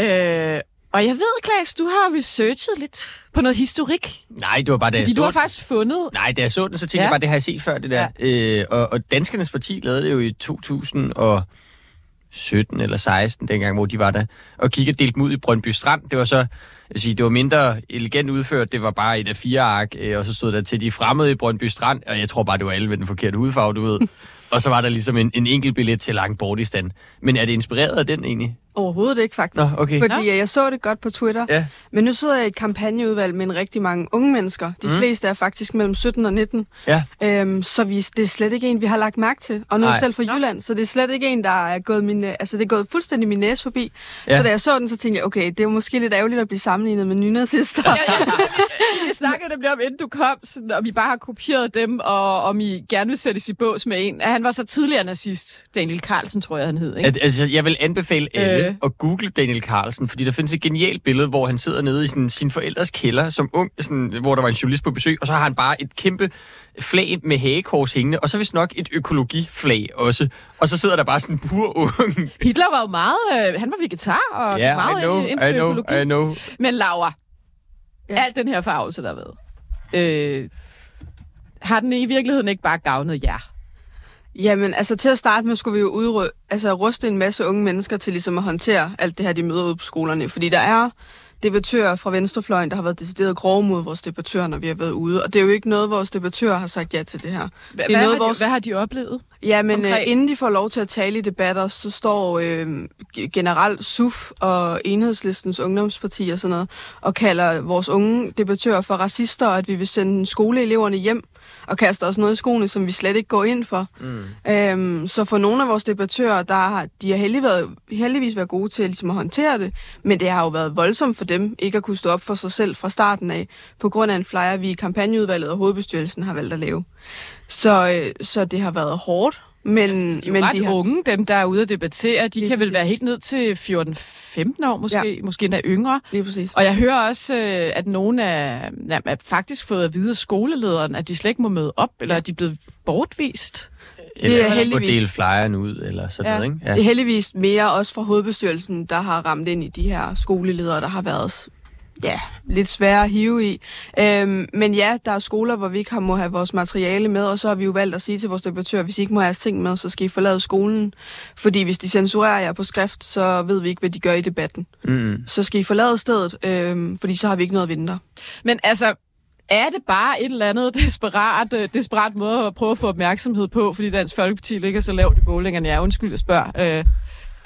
Øh, og jeg ved, Klaas, du har researchet lidt på noget historik.
Nej, det var bare da jeg
Fordi
så
du har faktisk fundet...
Nej, da jeg så den, så tænkte
Ja.
jeg bare, det har jeg set før, det der. Ja. Øh, og, og Danskernes Parti lavede det jo i 2017 eller 16, dengang, hvor de var der, og kiggede delt dem ud i Brøndby Strand. Det var så, jeg sige, det var mindre elegant udført, det var bare et af fire ark, øh, og så stod der til de fremmede i Brøndby Strand, og jeg tror bare, det var alle med den forkerte hudfarve, du ved. [laughs] og så var der ligesom en, en enkelt billet til Langbordistan. Men er det inspireret af den egentlig?
Overhovedet ikke, faktisk.
Nå, okay.
Fordi øh, jeg så det godt på Twitter.
Ja.
Men nu sidder jeg i et kampagneudvalg med en rigtig mange unge mennesker. De
Mm.
fleste er faktisk mellem 17 og 19.
Ja.
Øhm, så vi, det er slet ikke en, vi har lagt mærke til. Og nu er jeg selv fra Jylland, så det er slet ikke en, der er gået, min, altså, det er gået fuldstændig min næse forbi.
Ja.
Ja. Så da jeg så den, så tænkte jeg, okay, det er måske lidt ærgerligt at blive sammenlignet med nynazister.
Ja, jeg, vi snakkede nemlig om, inden du kom, sådan, og vi bare har kopieret dem, og om I gerne vil sættes i bås med en. Han var så tidligere nazist. Daniel Carlsen, tror jeg, han hed. Ikke?
At, altså, jeg vil anbefale alle
Øh.
øh. at google Daniel Carlsen, fordi der findes et genialt billede, hvor han sidder nede i sådan, sin forældres kælder som ung, sådan, hvor der var en journalist på besøg, og så har han bare et kæmpe flag med hagekors hængende, og så vist nok et økologiflag også. Og så sidder der bare sådan en pur ung.
Hitler var jo meget... Øh, han var vegetar, og
Ja,
meget
I know,
inden for
I know,
økologi.
I know.
Men Laura, ja. alt den her farvelse, der har været, øh, har den i virkeligheden ikke bare gavnet jer?
Jamen, altså til at starte med skulle vi jo udrø- altså, ruste en masse unge mennesker til ligesom at håndtere alt det her, de møder ude på skolerne. Fordi der er debattører fra venstrefløjen, der har været decideret grove mod vores debattører, når vi har været ude. Og det er jo ikke noget, vores debattører har sagt ja til det her.
Hvad,
det er
hvad,
noget,
har de, hvad har de oplevet?
Ja, men øh, inden de får lov til at tale i debatter, så står øh, generelt SUF og Enhedslistens ungdomsparti og sådan noget, og kalder vores unge debattører for racister, og at vi vil sende skoleeleverne hjem, og kaster os noget i skoene, som vi slet ikke går ind for.
Mm.
Øhm, så for nogle af vores debattører, der har, de har heldig været, heldigvis været gode til ligesom at håndtere det, men det har jo været voldsomt for dem ikke at kunne stå op for sig selv fra starten af, på grund af en flyer, vi i kampagneudvalget og hovedbestyrelsen har valgt at lave. Så, øh, så det har været hårdt, men,
De er jo
men
ret
de har...
unge, dem der er ude at debattere. De kan vel være helt ned til 14-15 år måske, ja. måske endda yngre.
Lige præcis.
Og jeg hører også, øh, at nogen er, er, er faktisk fået at vide af skolelederen, at de slet ikke må møde op, eller at de er blevet bortvist.
Eller
Det er heldigvis-
dele flyeren ud, eller sådan
Ja.
noget, ikke?
Det er heldigvis mere også fra hovedbestyrelsen, der har ramt ind i de her skoleledere, der har været ja, lidt svære at hive i. Øhm, men ja, der er skoler, hvor vi ikke har, må have vores materiale med, og så har vi jo valgt at sige til vores debattører, hvis I ikke må have jeres ting med, så skal I forlade skolen. Fordi hvis de censurerer jer på skrift, så ved vi ikke, hvad de gør i debatten.
Mm.
Så skal I forlade stedet, øhm, fordi så har vi ikke noget at vinde der.
Men altså, er det bare et eller andet desperat, øh, desperat måde at prøve at få opmærksomhed på, fordi Dansk Folkeparti ligger så lavt i målingerne? Jeg undskyld, jeg spørger. Øh,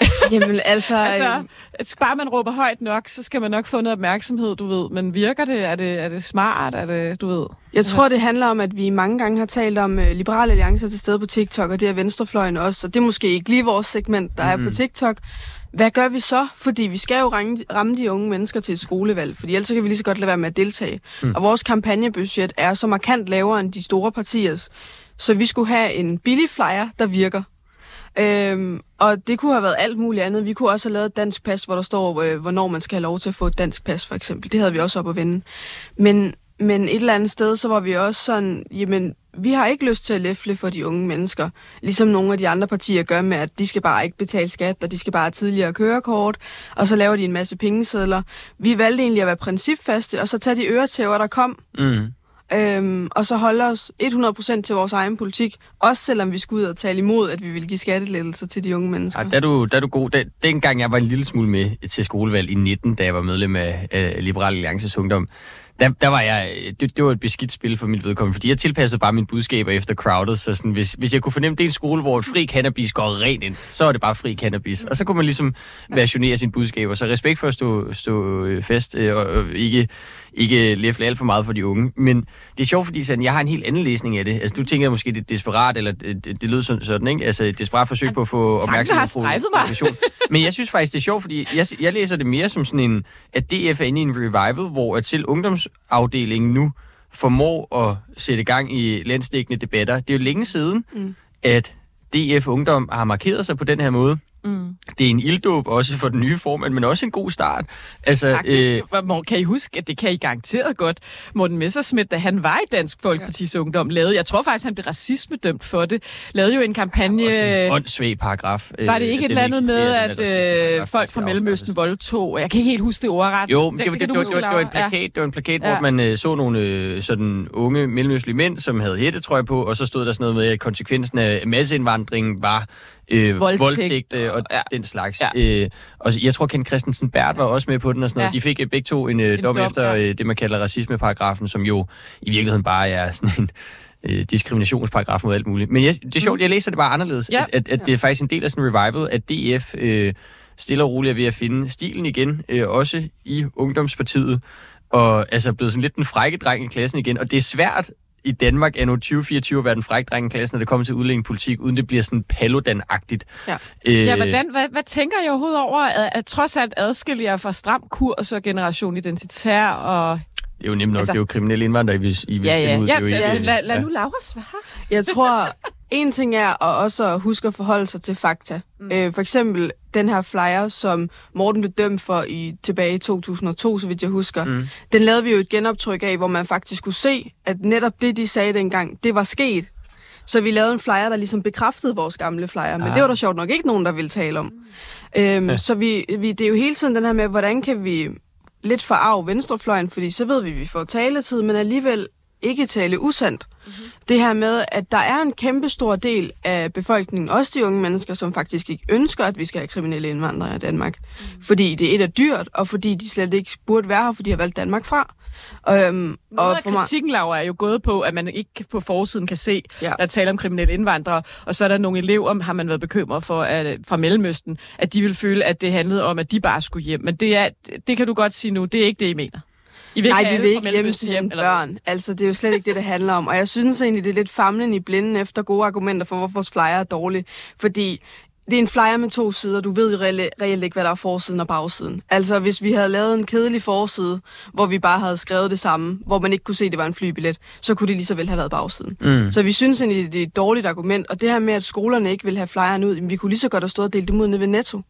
[laughs]
Jamen altså...
altså, at bare man råber højt nok, så skal man nok få noget opmærksomhed, du ved. Men virker det? Er det, er det smart? Er det, du ved?
Jeg tror, det handler om, at vi mange gange har talt om uh, liberale alliancer til stede på TikTok, og det er venstrefløjen også, og det er måske ikke lige vores segment, der mm. er på TikTok. Hvad gør vi så? Fordi vi skal jo ramme, ramme de unge mennesker til et skolevalg, fordi ellers kan vi lige så godt lade være med at deltage. Mm. Og vores kampagnebudget er så markant lavere end de store partiers, så vi skulle have en billig flyer, der virker. Øhm, og det kunne have været alt muligt andet. Vi kunne også have lavet et dansk pas, hvor der står, øh, hvornår man skal have lov til at få et dansk pas, for eksempel. Det havde vi også op at vende. Men, men et eller andet sted, så var vi også sådan, jamen, vi har ikke lyst til at læfle for de unge mennesker, ligesom nogle af de andre partier gør med, at de skal bare ikke betale skat, og de skal bare have tidligere kørekort, og så laver de en masse pengesedler. Vi valgte egentlig at være principfaste, og så tage de øretæver, der kom,
Mm
øhm, og så holde os 100% til vores egen politik, også selvom vi skulle ud og tale imod, at vi ville give skattelettelser til de unge mennesker.
Ja, der er du, der er du god. Den, dengang jeg var en lille smule med til skolevalg i 19, da jeg var medlem af, af Liberal Alliances Ungdom, der, der var jeg, det, det var et beskidt spil for mit vedkommende, fordi jeg tilpassede bare mine budskaber efter crowded, så sådan, hvis, hvis jeg kunne fornemme, det er en skole, hvor et fri cannabis går rent ind, så er det bare fri cannabis. Og så kunne man ligesom versionere sine budskaber. Så respekt for at stå, stå øh, fast øh, og, og ikke, ikke læfle alt for meget for de unge. Men det er sjovt, fordi sådan, jeg har en helt anden læsning af det. Altså, du tænker måske, det er desperat, eller det, det, det lød sådan, sådan, ikke? Altså, et desperat forsøg på at få opmærksomhed på
mig. [laughs]
Men jeg synes faktisk, det er sjovt, fordi jeg, jeg læser det mere som sådan en, at DF er inde i en revival, hvor at selv ungdomsafdelingen nu formår at sætte gang i landstækkende debatter. Det er jo længe siden,
Mm.
at DF Ungdom har markeret sig på den her måde.
Mm.
Det er en ilddåb også for den nye formand, men også en god start. Altså,
Faktisk,
øh,
kan I huske, at det kan I garanteret godt. Morten Messerschmidt, da han var i Dansk Folkepartis ja. Ungdom, lavede, jeg tror faktisk, han blev racismedømt for det, lavede jo en kampagne...
også en åndssvag paragraf. øh,
Var det ikke et eller andet med, at øh, folk fra Mellemøsten voldtog? Jeg kan ikke helt huske det ordret.
Jo, men det, det, det, det, det, det, var, det var en plakat, det var en plakat
Ja.
hvor man øh, så nogle øh, sådan unge mellemøstlige mænd, som havde hættetrøje på, og så stod der sådan noget med, at konsekvensen af masseindvandringen var øh,
Voldtægt.
voldtægt, øh, og
Ja.
den slags.
Ja.
Øh, og jeg tror, Ken Christensen Bært var også med på den og sådan noget.
Ja.
De fik øh, begge to en, øh,
En
dom,
dom,
efter
ja.
øh, det, man kalder racismeparagrafen, som jo i virkeligheden bare er sådan en øh, diskriminationsparagraf mod alt muligt. Men jeg, det er sjovt, jeg læser det bare anderledes,
Mm. Ja.
at, at, at det er faktisk en del af sådan en revival, at DF øh, stille og roligt er ved at finde stilen igen, øh, også i Ungdomspartiet, og altså blevet sådan lidt den frække dreng i klassen igen, og det er svært i Danmark er nu 2024 at være den frække dreng i klassen, når det kommer til udlændingepolitik, uden det bliver sådan paludan-agtigt.
Ja.
Øh,
Ja, hvordan, hvad, hvad tænker I overhovedet over, at, at trods alt adskiller jer fra stram kurs og generation identitær og...
Det er jo nemt nok, Altså- det er jo kriminelle indvandrere, I vil, I vil
Ja,
sende
ja.
ud.
ja,
det er jo ikke,
ja, lad, lad
ja.
nu Laura svare.
Jeg tror, en ting er at også at huske at forholde sig til fakta. Mm. Øh, for eksempel den her flyer, som Morten blev dømt for i tilbage i 2002, så vidt jeg husker. Mm. Den lavede vi jo et genoptryk af, hvor man faktisk kunne se, at netop det, de sagde dengang, det var sket. Så vi lavede en flyer, der ligesom bekræftede vores gamle flyer, men
Ah.
det var der sjovt nok ikke nogen, der ville tale om. Øhm, så vi, vi, det er jo hele tiden den her med, hvordan kan vi lidt forarve venstrefløjen, fordi så ved vi, at vi får taletid, men alligevel ikke tale usandt. Mm-hmm. Det her med, at der er en kæmpe stor del af befolkningen, også de unge mennesker, som faktisk ikke ønsker, at vi skal have kriminelle indvandrere i Danmark. Mm. Fordi det et er dyrt, og fordi de slet ikke burde være her, fordi de har valgt Danmark fra. Øhm,
Noget
og for mig,
kritikken, Laura, er jo gået på, at man ikke på forsiden kan se,
Ja.
der er tale om kriminelle indvandrere, og så er der nogle elever, har man været bekymret for, at, fra Mellemøsten, at de vil føle, at det handlede om, at de bare skulle hjem. Men det, er, det kan du godt sige nu, det er ikke det, I mener. I vil
Nej, vi vil ikke hjemsende
eller hvad?
børn. Altså, det er jo slet ikke det, det handler om. Og jeg synes egentlig, det er lidt famlen i blinden efter gode argumenter for, hvorfor vores flyer er dårlig. Fordi det er en flyer med to sider. Du ved jo reelt, reelt ikke, hvad der er forsiden og bagsiden. Altså, hvis vi havde lavet en kedelig forside, hvor vi bare havde skrevet det samme, hvor man ikke kunne se, at det var en flybillet, så kunne det lige så vel have været bagsiden.
Mm.
Så vi synes egentlig, det er et dårligt argument. Og det her med, at skolerne ikke vil have flyeren ud, vi kunne lige så godt have stået og delt dem ud nede ved Netto.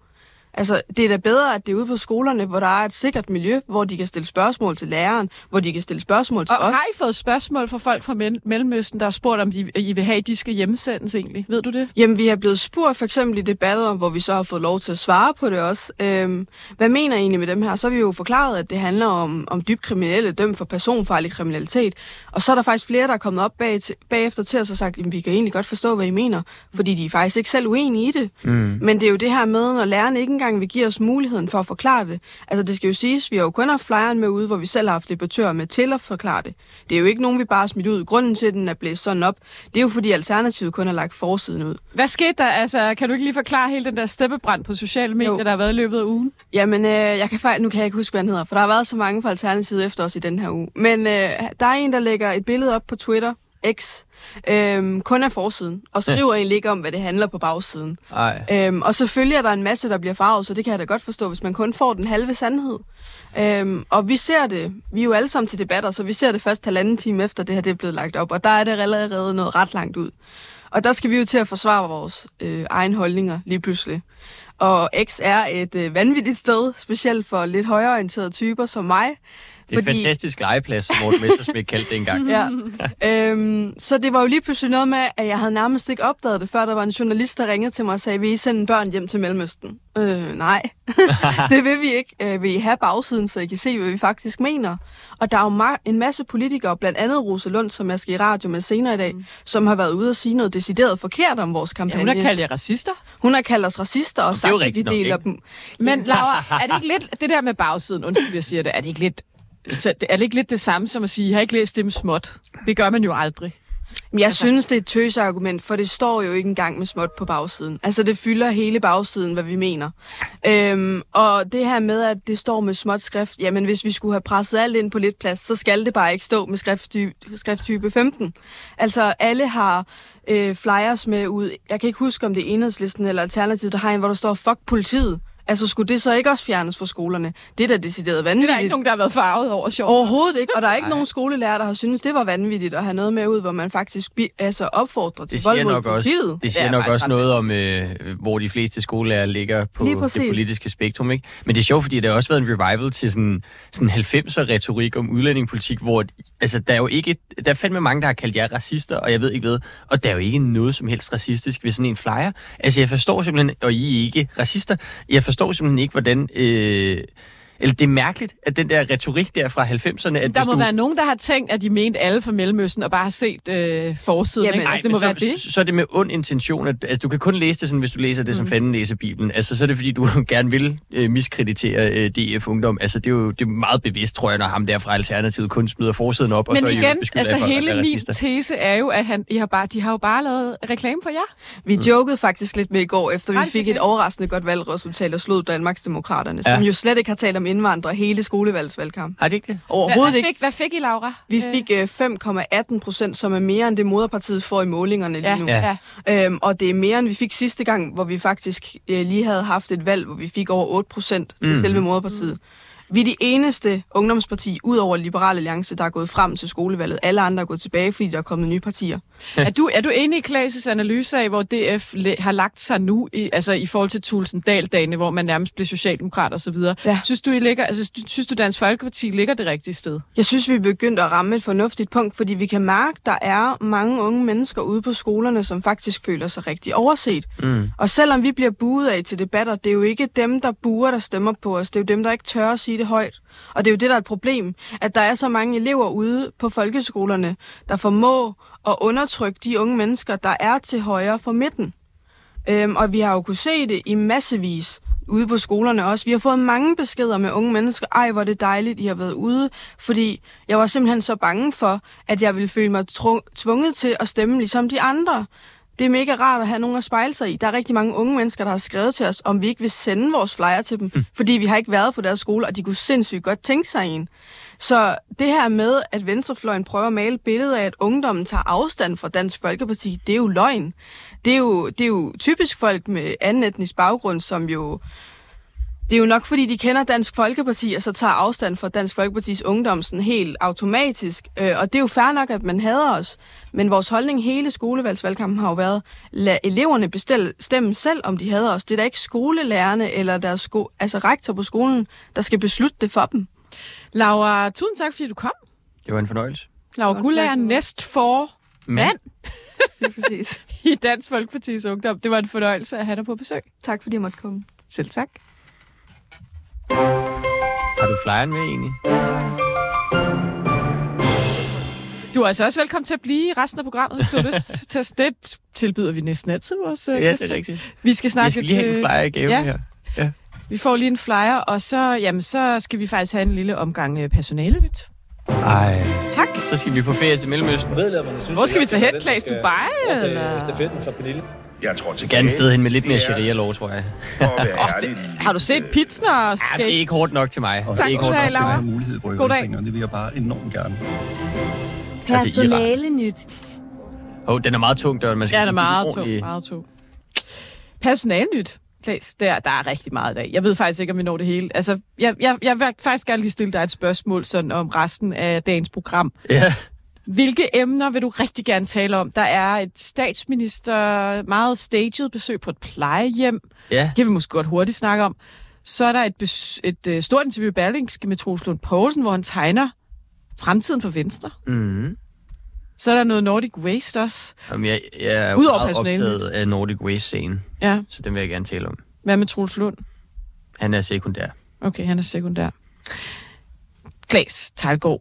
Altså, det er da bedre, at det er ude på skolerne, hvor der er et sikkert miljø, hvor de kan stille spørgsmål til læreren, hvor de kan stille spørgsmål til
Og
os.
har I fået spørgsmål fra folk fra Mel- Mellemøsten, der har spurgt, om de, I vil have, at de skal hjemsendes egentlig? Ved du det?
Jamen, vi er blevet spurgt for eksempel i debatter, hvor vi så har fået lov til at svare på det også. Øhm, hvad mener I egentlig med dem her? Så har vi jo forklaret, at det handler om, om dybt kriminelle, dømt for personfarlig kriminalitet. Og så er der faktisk flere, der er kommet op bag, bagefter til os og sagt, at vi kan egentlig godt forstå, hvad I mener, fordi de er faktisk ikke selv uenige i det.
Mm.
Men det er jo det her med, når læreren ikke engang vil give os muligheden for at forklare det. Altså det skal jo siges, vi har jo kun haft flyeren med ude, hvor vi selv har haft debattører med til at forklare det. Det er jo ikke nogen, vi bare har smidt ud. Grunden til, at den er blæst sådan op, det er jo fordi Alternativet kun har lagt forsiden ud.
Hvad skete der? Altså, kan du ikke lige forklare hele den der steppebrand på sociale medier, jo. der har været i løbet af ugen?
Jamen, øh, jeg kan faktisk, nu kan jeg ikke huske, hvad han hedder, for der har været så mange fra Alternativet efter os i den her uge. Men øh, der er en, der lægger et billede op på Twitter, X, øhm, kun af forsiden, og skriver egentlig ikke om, hvad det handler på bagsiden.
Ej.
Øhm, og selvfølgelig er der en masse, der bliver farvet, så det kan jeg da godt forstå, hvis man kun får den halve sandhed. Øhm, og vi ser det, vi er jo alle sammen til debatter, så vi ser det først halvanden time efter det her det er blevet lagt op, og der er det allerede noget ret langt ud. Og der skal vi jo til at forsvare vores øh, egen holdninger lige pludselig. Og X er et øh, vanvittigt sted, specielt for lidt højreorienterede typer som mig.
Det er fordi... en fantastisk legeplads, som Morten Messersmith kaldte det engang.
ja. øhm, så det var jo lige pludselig noget med, at jeg havde nærmest ikke opdaget det, før der var en journalist, der ringede til mig og sagde, vil I sende børn hjem til Mellemøsten? Øh, nej, [laughs] det vil vi ikke. Øh, vil I have bagsiden, så I kan se, hvad vi faktisk mener? Og der er jo ma- en masse politikere, blandt andet Rose Lund, som jeg skal i radio med senere i dag, mm. som har været ude og sige noget decideret forkert om vores kampagne.
Ja, hun har kaldt jer racister.
Hun har kaldt os racister og sagt, at de deler
nok,
dem.
Men Laura, er det ikke lidt, det der med bagsiden, undskyld, jeg siger det, er det ikke lidt, så, er det ikke lidt det samme som at sige, jeg har ikke læst det med småt? Det gør man jo aldrig.
Jeg altså. synes, det er et tøsargument, for det står jo ikke engang med småt på bagsiden. Altså, det fylder hele bagsiden, hvad vi mener. Øhm, og det her med, at det står med småt skrift, jamen hvis vi skulle have presset alt ind på lidt plads, så skal det bare ikke stå med skrifttype, skrifttype 15. Altså, alle har øh, flyers med ud. Jeg kan ikke huske, om det er enhedslisten eller alternativet, der har en, hvor der står, fuck politiet. Altså, skulle det så ikke også fjernes fra skolerne? Det er da decideret vanvittigt.
Det er der ikke nogen, der har været farvet over sjov.
Overhovedet ikke. Og der er ikke Ej. nogen skolelærer, der har syntes, det var vanvittigt at have noget med ud, hvor man faktisk altså opfordrer til vold mod politiet.
Også, det siger nok også noget om, øh, hvor de fleste skolelærer ligger på det politiske spektrum. Ikke? Men det er sjovt, fordi der har også været en revival til sådan, sådan 90'er-retorik om udlændingepolitik, hvor altså, der er jo ikke, der er fandme mange, der har kaldt jer racister, og jeg ved ikke hvad, og der er jo ikke noget som helst racistisk ved sådan en flyer. Altså, jeg forstår simpelthen, og I er ikke racister, jeg forstår forstår simpelthen ikke, hvordan... Øh, eller det er mærkeligt, at den der retorik der fra 90'erne... At
der må
du...
være nogen, der har tænkt, at de mente alle fra Mellemøsten, og bare har set øh, forsiden.
Jamen,
ikke?
Altså, det må så, være det. Så, så er det med ond intention. At, altså, du kan kun læse det, sådan, hvis du læser det, som mm. fanden læser Bibelen. Altså, så er det, fordi du [laughs] gerne vil øh, miskreditere øh, DF Ungdom. Altså, det er jo det er meget bevidst, tror jeg, når ham der fra Alternativet kun smider forsiden op,
Men
og så
igen,
er
altså,
for,
hele min
racister.
tese er jo, at han, I har bare, de har jo bare lavet reklame for jer.
Vi mm. jokede faktisk lidt med i går, efter vi fik et overraskende godt valgresultat og slog Danmarksdemokraterne, ja. som jo slet ikke har talt om indvandrere hele skolevalgsvalgkamp.
Har det ikke det?
Overhovedet
hvad, hvad fik,
ikke.
Hvad fik I, Laura?
Vi fik øh, 5,18 procent, som er mere end det moderpartiet får i målingerne lige
Ja,
nu.
ja.
Øhm, og det er mere, end vi fik sidste gang, hvor vi faktisk øh, lige havde haft et valg, hvor vi fik over 8 procent til
Mhm.
selve moderpartiet. Vi er de eneste ungdomsparti, ud over Liberal Alliance, der er gået frem til skolevalget. Alle andre er gået tilbage, fordi der er kommet nye partier. [laughs]
Er du, er du enig i Klaas' analyse af, hvor DF har lagt sig nu, i, altså i forhold til Tulsendal-dagene, hvor man nærmest blev socialdemokrat og så videre?
Ja.
Synes du, I ligger, altså, synes du, Dansk Folkeparti ligger det rigtige sted?
Jeg synes, vi er begyndt at ramme et fornuftigt punkt, fordi vi kan mærke, at der er mange unge mennesker ude på skolerne, som faktisk føler sig rigtig overset.
Mm.
Og selvom vi bliver buet af til debatter, det er jo ikke dem, der buer, der stemmer på os. Det er jo dem, der ikke tør at sige det højt. Og det er jo det, der er et problem, at der er så mange elever ude på folkeskolerne, der formår at undertrykke de unge mennesker, der er til højre for midten. Øhm, og vi har jo kunne se det i massevis ude på skolerne også. Vi har fået mange beskeder med unge mennesker. Ej, hvor er det dejligt, I har været ude. Fordi jeg var simpelthen så bange for, at jeg ville føle mig tvunget til at stemme ligesom de andre. Det er mega rart at have nogen at spejle sig i. Der er rigtig mange unge mennesker, der har skrevet til os, om vi ikke vil sende vores flyer til dem, mm. fordi vi har ikke været på deres skole, og de kunne sindssygt godt tænke sig en. Så det her med, at Venstrefløjen prøver at male billedet af, at ungdommen tager afstand fra Dansk Folkeparti, det er jo løgn. Det er jo, det er jo typisk folk med anden etnisk baggrund, som jo Det er jo nok, fordi de kender Dansk Folkeparti, og så tager afstand fra Dansk Folkepartis ungdom sådan helt automatisk. Øh, og det er jo fair nok, at man hader os. Men vores holdning hele skolevalgsvalgkampen har jo været, lad eleverne bestemme selv, om de hader os. Det er da ikke skolelærerne eller deres sko- altså rektor på skolen, der skal beslutte det for dem.
Laura, tusind tak, fordi du kom.
Det var en fornøjelse.
Laura Guld er næst for mand [laughs]
Lige præcis. [laughs]
i Dansk Folkeparti's Ungdom. Det var en fornøjelse at have dig på besøg.
Tak fordi jeg måtte komme.
Selv tak.
Har du flyeren med egentlig?
Du er altså også velkommen til at blive i resten af programmet, hvis du har lyst [laughs] til at det tilbyder vi næsten altid vores øh,
Ja, det er rigtigt.
Vi skal snakke...
Jeg skal lige have en
øh,
flyer i gave
ja.
her. Ja.
Vi får lige en flyer, og så, jamen, så skal vi faktisk have en lille omgang øh, personale nyt.
Ej.
Tak.
Så skal vi på ferie til Mellemøsten.
Hvor skal vi tage hen, Klaas? Dubai? Eller?
Stafetten fra Pernille.
Jeg tror
gerne et sted hen med lidt mere sharia-lov, tror jeg. [laughs]
Har du set Pitsner?
Ja, det er ikke hårdt nok til mig.
Tak
det er ikke hårdt nok til mig.
mulighed
God dag.
Det vil jeg bare enormt gerne.
Til Iran.
Personale nyt.
Åh, oh, den er meget tung, døren. Man skal
Ja, den er meget tung. Meget tung. Personalnyt. Klaas, der, der er rigtig meget i dag. Jeg ved faktisk ikke, om vi når det hele. Altså, jeg, jeg, jeg vil faktisk gerne lige stille dig et spørgsmål sådan om resten af dagens program.
Ja.
Hvilke emner vil du rigtig gerne tale om? Der er et statsminister, meget staged besøg på et plejehjem.
Ja.
Det kan vi måske godt hurtigt snakke om. Så er der et, bes- et, et stort interview i Berlingske med Troels Lund Poulsen, hvor han tegner fremtiden for Venstre.
Mm.
Så er der noget Nordic Waste også.
Jamen, jeg, jeg er jo
Udover
meget optaget af Nordic Waste-scenen,
Ja.
så den vil jeg gerne tale om.
Hvad med Troels Lund?
Han er sekundær.
Okay, han er sekundær. Klaas Tejlgaard.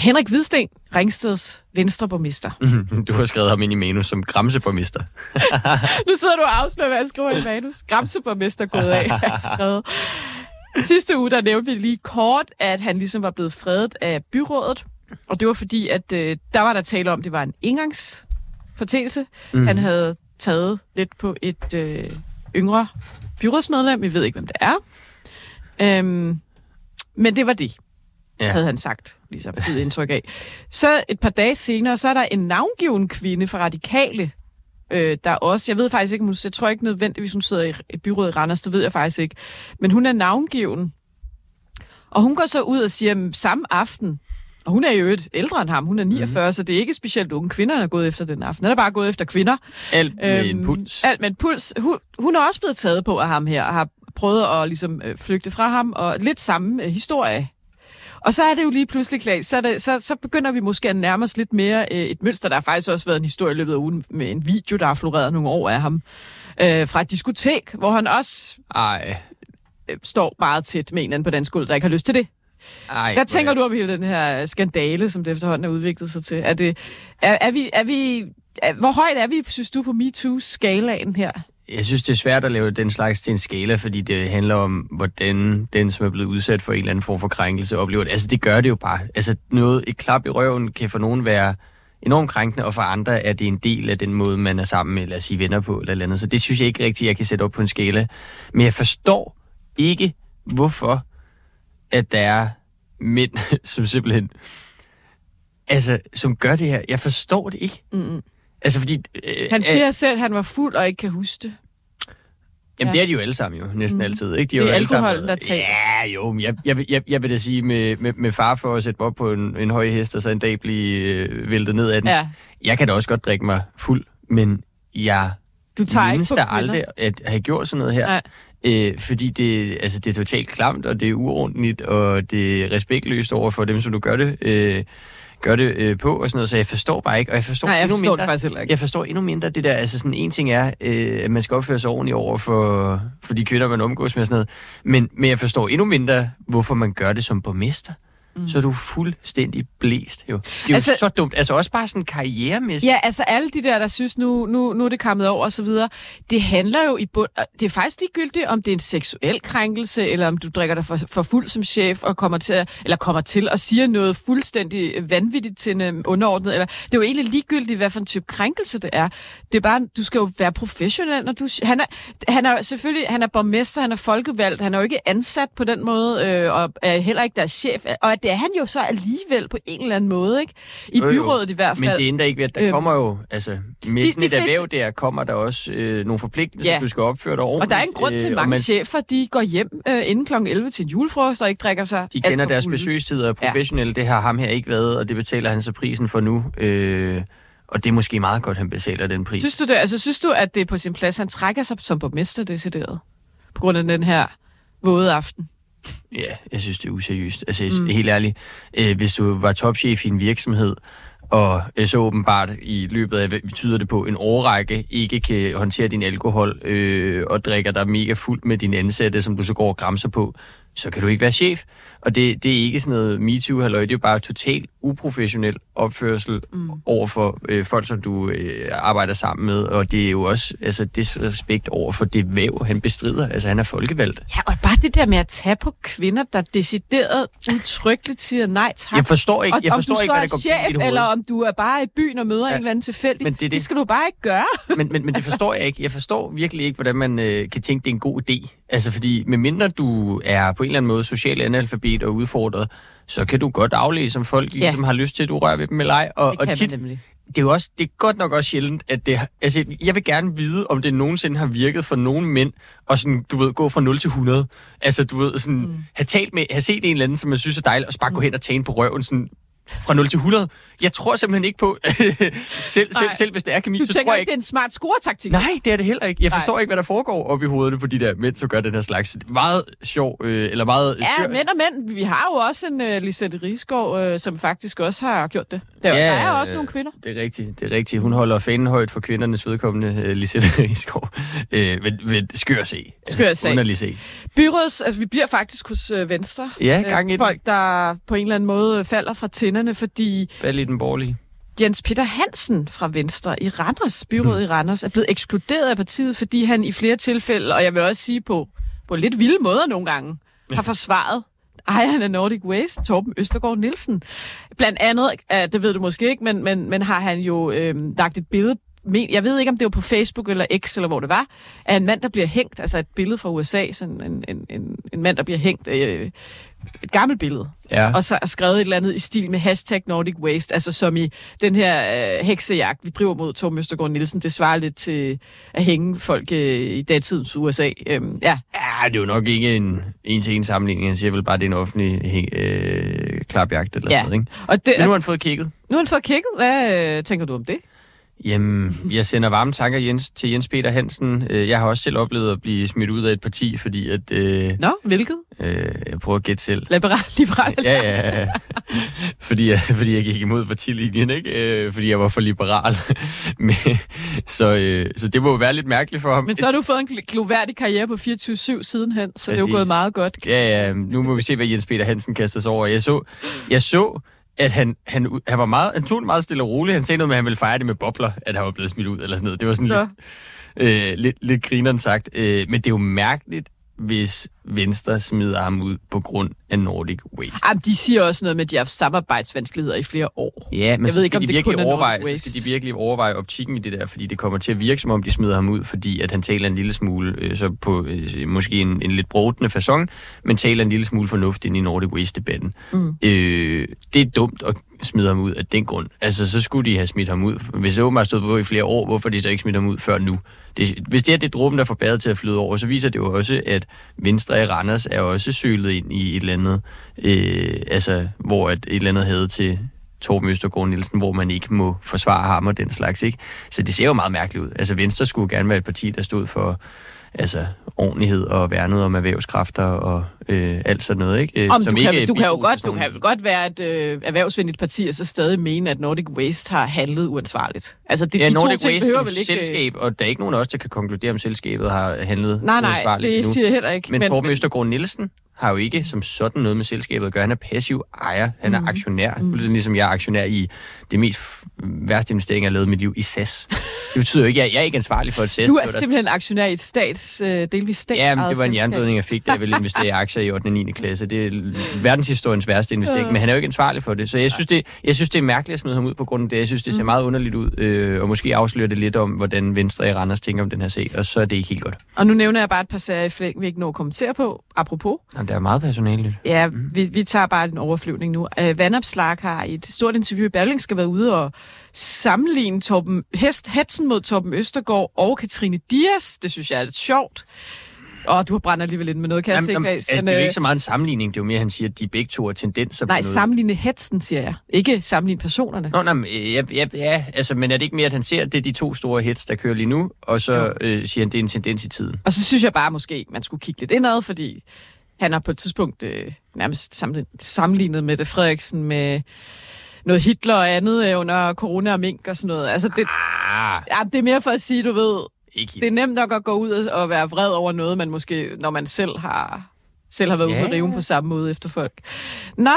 Henrik Hvidsten, Ringsteds venstreborgmester.
Du har skrevet ham ind i manus som gramseborgmester. [laughs]
nu sidder du og afslører, hvad jeg skriver i manus. Gramseborgmester gået af, har skrevet. Sidste uge, der nævnte vi lige kort, at han ligesom var blevet fredet af byrådet. Og det var fordi, at øh, der var der tale om, at det var en indgangsfortælse. Mm.
Mhm.
Han havde taget lidt på et øh, yngre byrådsmedlem. Vi ved ikke, hvem det er. Øhm, men det var det,
Ja.
havde han sagt, ligesom givet indtryk af. Så et par dage senere, så er der en navngiven kvinde fra Radikale, øh, der også, jeg ved faktisk ikke, hun, jeg tror ikke nødvendigvis, hun sidder i et byråd i Randers, det ved jeg faktisk ikke, men hun er navngiven. Og hun går så ud og siger, "Men samme aften, og hun er jo et ældre end ham, hun er 49, mm. så det er ikke specielt unge kvinder, der er gået efter den aften. Han er bare gået efter kvinder.
Alt med en puls.
Alt med en puls. Hun, hun er også blevet taget på af ham her, og har prøvet at ligesom, øh, flygte fra ham, og lidt samme øh, historie. Og så er det jo lige pludselig, Klaas, så, det, så, så begynder vi måske at nærme os lidt mere øh, et mønster. Der har faktisk også været en historie i løbet af ugen med en video, der har floreret nogle år af ham, øh, fra et diskotek, hvor han også
Ej.
øh, står meget tæt med en anden på dansk gulv, der ikke har lyst til det.
Ej,
Hvad tænker du om hele den her skandale, som det efterhånden er udviklet sig til? Er, det, er, er vi, er vi, er, hvor højt er vi, synes du, på MeToo-skalaen her?
Jeg synes, det er svært at lave den slags til en skala, fordi det handler om, hvordan den, som er blevet udsat for en eller anden form for krænkelse, oplever det. Altså, det gør det jo bare. Altså, noget, et klap i røven kan for nogen være enormt krænkende, og for andre er det en del af den måde, man er sammen med, lad os sige, venner på, eller, eller andet. Så det synes jeg ikke rigtigt, jeg kan sætte op på en skala. Men jeg forstår ikke, hvorfor at der er mænd, [laughs] som simpelthen, altså, som gør det her. Jeg forstår det ikke.
Mm-mm.
Altså, fordi... Øh,
Han
øh,
siger selv, at han var fuld og ikke kan huske det.
Jamen,
Ja.
det er de jo alle sammen jo, næsten
Mm.
altid. Ikke? De
Det er
jo alle sammen,
der taler.
Ja, jo, men jeg, jeg, vil- jeg, jeg vil da sige, med, med, med far for at sætte mig op på en, en høj hest, og så en dag blive øh, væltet ned af den.
Ja.
Jeg kan da også godt drikke mig fuld, men jeg
Du tager
mindes
ikke på
aldrig at have gjort sådan noget her.
Nej.
Øh, fordi det, altså, det er totalt klamt, og det er uordentligt, og det er respektløst over for dem, som du gør det, øh, gør det øh, på, og sådan noget. Så jeg forstår bare ikke, og jeg forstår
Nej, jeg
endnu
forstår
mindre,
det faktisk heller ikke.
Jeg forstår endnu mindre det der, altså sådan en ting er, øh, at man skal opføre sig ordentligt over for, for de kvinder, man omgås med og sådan noget, men, men jeg forstår endnu mindre, hvorfor man gør det som borgmester. Mm. Så er du fuldstændig blæst, jo. Det er jo
Altså-
så dumt. Altså også bare sådan karrieremæssigt.
Ja, altså alle de der, der synes, nu, nu, nu er det kommet over og så videre, det handler jo i bund... Det er faktisk ligegyldigt, om det er en seksuel krænkelse, eller om du drikker dig for, for fuld som chef, og kommer til, at, eller kommer til og siger noget fuldstændig vanvittigt til en øhm, underordnet. Eller, det er jo egentlig ligegyldigt, hvad for en type krænkelse det er. Det er bare, du skal jo være professionel, når du... Han er, han er selvfølgelig, han er borgmester, han er folkevalgt, han er jo ikke ansat på den måde, øh, og er heller ikke deres chef. Og at det det er han jo så alligevel på en eller anden måde, ikke? I
Jo, jo.
byrådet i hvert fald.
Men det ændrer ikke ved, at der
øhm,
kommer jo, altså med
de
sådan et
fleste-
erhverv der, kommer der også øh, nogle forpligtelser,
Ja.
du skal opføre dig ordentligt.
Og der er en grund til, at
øh, og
mange
man-
chefer, de går hjem øh, inden kl. 11 til en julefrokost og ikke drikker sig
De kender deres besøgstider professionelle. Ja. Det har ham her ikke været, og det betaler han så prisen for nu. Øh, og det er måske meget godt, han betaler den pris.
Synes du det? Altså, synes du, at det er på sin plads, han trækker sig som borgmester decideret? På grund af den her våde aften?
Ja, jeg synes, det er useriøst. Altså,
Mm.
helt ærligt, øh, hvis du var topchef i en virksomhed, og øh, så åbenbart i løbet af, betyder det på, en årrække ikke kan håndtere din alkohol, øh, og drikker dig mega fuld med din ansatte, som du så går og græmser på, så kan du ikke være chef. Og det, det er ikke sådan noget MeToo, halløj, det er jo bare totalt uprofessionel opførsel mm. over for øh, folk, som du øh, arbejder sammen med, og det er jo også altså, disrespekt over for det væv, han bestrider. Altså, han er folkevalgt.
Ja, og bare det der med at tage på kvinder, der decideret udtrykkeligt siger nej tak.
Jeg forstår ikke-
og,
jeg forstår ikke, hvad
er
der går galt i
chef,
dit
eller om du er bare i byen og møder ja. en eller anden tilfældig.
Men det det.
det skal du bare ikke gøre.
men, men, men det forstår jeg ikke. Jeg forstår virkelig ikke, hvordan man øh, kan tænke, det er en god idé. Altså, fordi medmindre du er på en eller anden måde social analfabet og udfordret, så kan du godt aflæse, om folk
Ja.
ligesom har lyst til, at du rører ved dem eller ej. Og,
Det
og tit,
nemlig.
det er jo også, det er godt nok også sjældent, at det altså, jeg vil gerne vide, om det nogensinde har virket for nogen mænd, og sådan, du ved, gå fra 0 til 100. Altså, du ved, sådan, mm. have, talt med, have set en eller anden, som man synes er dejlig, og så bare
Mm.
gå hen og tage på røven, sådan, fra 0 til 100. Jeg tror simpelthen ikke på, [laughs] selv, selv,
Nej.
selv hvis det er kemi,
Du
så
tænker
tror jeg
ikke, det er en smart scoretaktik?
Nej, det er det heller ikke. Jeg
Nej.
forstår ikke, hvad der foregår op i hovederne på de der mænd, som gør den her slags. Det er Meget sjov, øh, eller meget...
Ja,
skør-
mænd og mænd. Vi har jo også en uh, Lisette Rigsgaard, uh, som faktisk også har gjort det. Der, ja, der er også nogle kvinder.
Det er rigtigt, det er rigtigt. Hun holder fanen højt for kvindernes vedkommende, uh, Lisette [laughs] Rigsgaard. Øh, men, men skør at se.
Skør at se.
Underligt se.
Byråds, altså vi bliver faktisk hos uh, Venstre.
Ja, gang i
Øh. Folk, der på en eller anden måde falder fra tænderne, fordi
Hvad er den borgerlige?
Jens Peter Hansen fra Venstre i Randers, byrådet i Randers, er blevet ekskluderet af partiet, fordi han i flere tilfælde, og jeg vil også sige på, på lidt vilde måder nogle gange, har [laughs] forsvaret ejeren af Nordic Waste, Torben Østergaard Nielsen. Blandt andet, det ved du måske ikke, men, men, men har han jo øh, lagt et billede jeg ved ikke, om det var på Facebook eller X, eller hvor det var, af en mand, der bliver hængt, altså et billede fra USA, sådan en, en, en, en mand, der bliver hængt, øh, et gammelt billede,
Ja.
og så er skrevet et eller andet i stil med hashtag Nordic Waste, altså som i den her øh, heksejagt, vi driver mod Torben Østergaard Nielsen, det svarer lidt til at hænge folk øh, i datidens USA. Øhm, ja.
Ja, det er jo nok ikke en en-til-en sammenligning. Jeg siger vel bare, det er en offentlig øh, klapjagt eller
Ja.
noget, ikke?
Og det,
Men nu har han fået kigget.
nu har han fået kigget. Hvad øh, tænker du om det?
Jamen, jeg sender varme tanker Jens, til Jens Peter Hansen. Øh, Jeg har også selv oplevet at blive smidt ud af et parti, fordi at... Øh,
Nå, hvilket?
øh, jeg prøver at gætte selv.
Liberal, liberal
Ja, ja, ja. [laughs] Fordi, jeg, fordi jeg gik imod partilinjen, ikke? Øh, fordi jeg var for liberal. [laughs] Men, så, øh, så det må jo være lidt mærkeligt for ham.
Men så har du fået en gl- gloværdig karriere på 24-7 sidenhen, så det er jo
Præcis.
gået meget godt.
Ja, ja, nu må vi se, hvad Jens Peter Hansen kaster sig over. Jeg så, jeg så at han, han, han, var meget, han tog det meget stille og roligt. Han sagde noget med, at han ville fejre det med bobler, at han var blevet smidt ud, eller sådan noget. Det var sådan
Nå.
lidt, øh, lidt, lidt grineren sagt. Øh, men det er jo mærkeligt, hvis Venstre smider ham ud på grund af Nordic Waste.
Jamen, de siger også noget med, at de har haft samarbejdsvanskeligheder i flere år.
Ja, men
jeg ved ikke, om
de
det
virkelig
kun er
overveje, så skal de virkelig overveje optikken i det der, fordi det kommer til at virke, som om de smider ham ud, fordi at han taler en lille smule, øh, så på øh, måske en, en lidt brotende façon, men taler en lille smule fornuft ind i Nordic Waste-debatten.
Mm.
Øh, det er dumt at smide ham ud af den grund. Altså, så skulle de have smidt ham ud. Hvis det åbenbart stod på i flere år, hvorfor de så ikke smidt ham ud før nu? Det, hvis det er det dråben, der får bæret til at flyde over, så viser det jo også, at Venstre i Randers er også sølet ind i et eller andet, øh, altså, hvor et, et eller andet havde til Torben Østergaard Nielsen, hvor man ikke må forsvare ham og den slags, ikke? Så det ser jo meget mærkeligt ud. Altså, Venstre skulle gerne være et parti, der stod for altså, ordentlighed og værnet om erhvervskræfter og øh, alt sådan noget, ikke? Øh,
Om du,
ikke
kan, du kan jo godt, du kan vel godt være et øh, erhvervsvenligt parti, og så stadig mene, at Nordic Waste har handlet uansvarligt. Altså, det,
Ja,
de to
Nordic
ting
Waste som
vel ikke... øh,
selskab, og der er ikke nogen af os, der kan konkludere, om selskabet har handlet
Nej, nej,
uansvarligt
det
nu.
siger jeg heller ikke.
Men,
Men-
Torben
men-
Østergaard Nielsen har jo ikke som sådan noget med selskabet at gøre. Han er passiv ejer. Han er
Mhm.
aktionær. Mm. Ligesom jeg er aktionær i det mest værste investering, jeg har lavet i mit liv i SAS. Det betyder jo ikke, at jeg er ikke ansvarlig for et SAS.
Du er
var der-
simpelthen aktionær i et stats, øh, delvis stats
Ja, men det var en jernblødning, jeg fik, da jeg ville [laughs] investere i aktier i 8. og 9. klasse. Det er verdenshistoriens værste investering,
Ja.
men han er jo ikke ansvarlig for det. Så jeg synes, det, jeg synes, det er mærkeligt at smide ham ud på grund af det. Jeg synes, det ser
Mm.
meget underligt ud, øh, og måske afslører det lidt om, hvordan Venstre i Randers tænker om den her sag, og så er det ikke helt godt.
Og nu nævner jeg bare et par flæng, vi ikke når at kommentere på. Apropos.
Og der er meget personale.
Ja, vi, vi tager bare en overflyvning nu. Uh, Vandopslag har i et stort interview i Berlingske været ude og sammenligne Torben, hest, hetsen mod Torben Østergaard og Katrine Dias. Det synes jeg er lidt sjovt. Og du har brændt alligevel ind med noget, kan jeg se,
Jamen,
Claes,
jamen, det er jo
øh,
ikke så meget en sammenligning, det er jo mere, at han siger, at de begge to er tendenser på
Nej,
noget.
sammenligne hetsen, siger jeg. Ikke sammenligne personerne.
Nå, nej, men, øh, ja, ja, ja, altså, men er det ikke mere, at han ser, at det er de to store hits, der kører lige nu, og så øh, siger han, det er en tendens i tiden?
Og så synes jeg bare måske, man skulle kigge lidt indad, fordi han har på et tidspunkt øh, nærmest sammenlignet, sammenlignet Mette Frederiksen med noget Hitler og andet øh, under corona og mink og sådan noget. Altså det,
ah.
ja, det er mere for at sige, du ved,
Ikke
det er nemt nok at gå ud og- og være vred over noget, man måske, når man selv har, selv har været
Ja.
ude at rive på samme måde efter folk. Nå,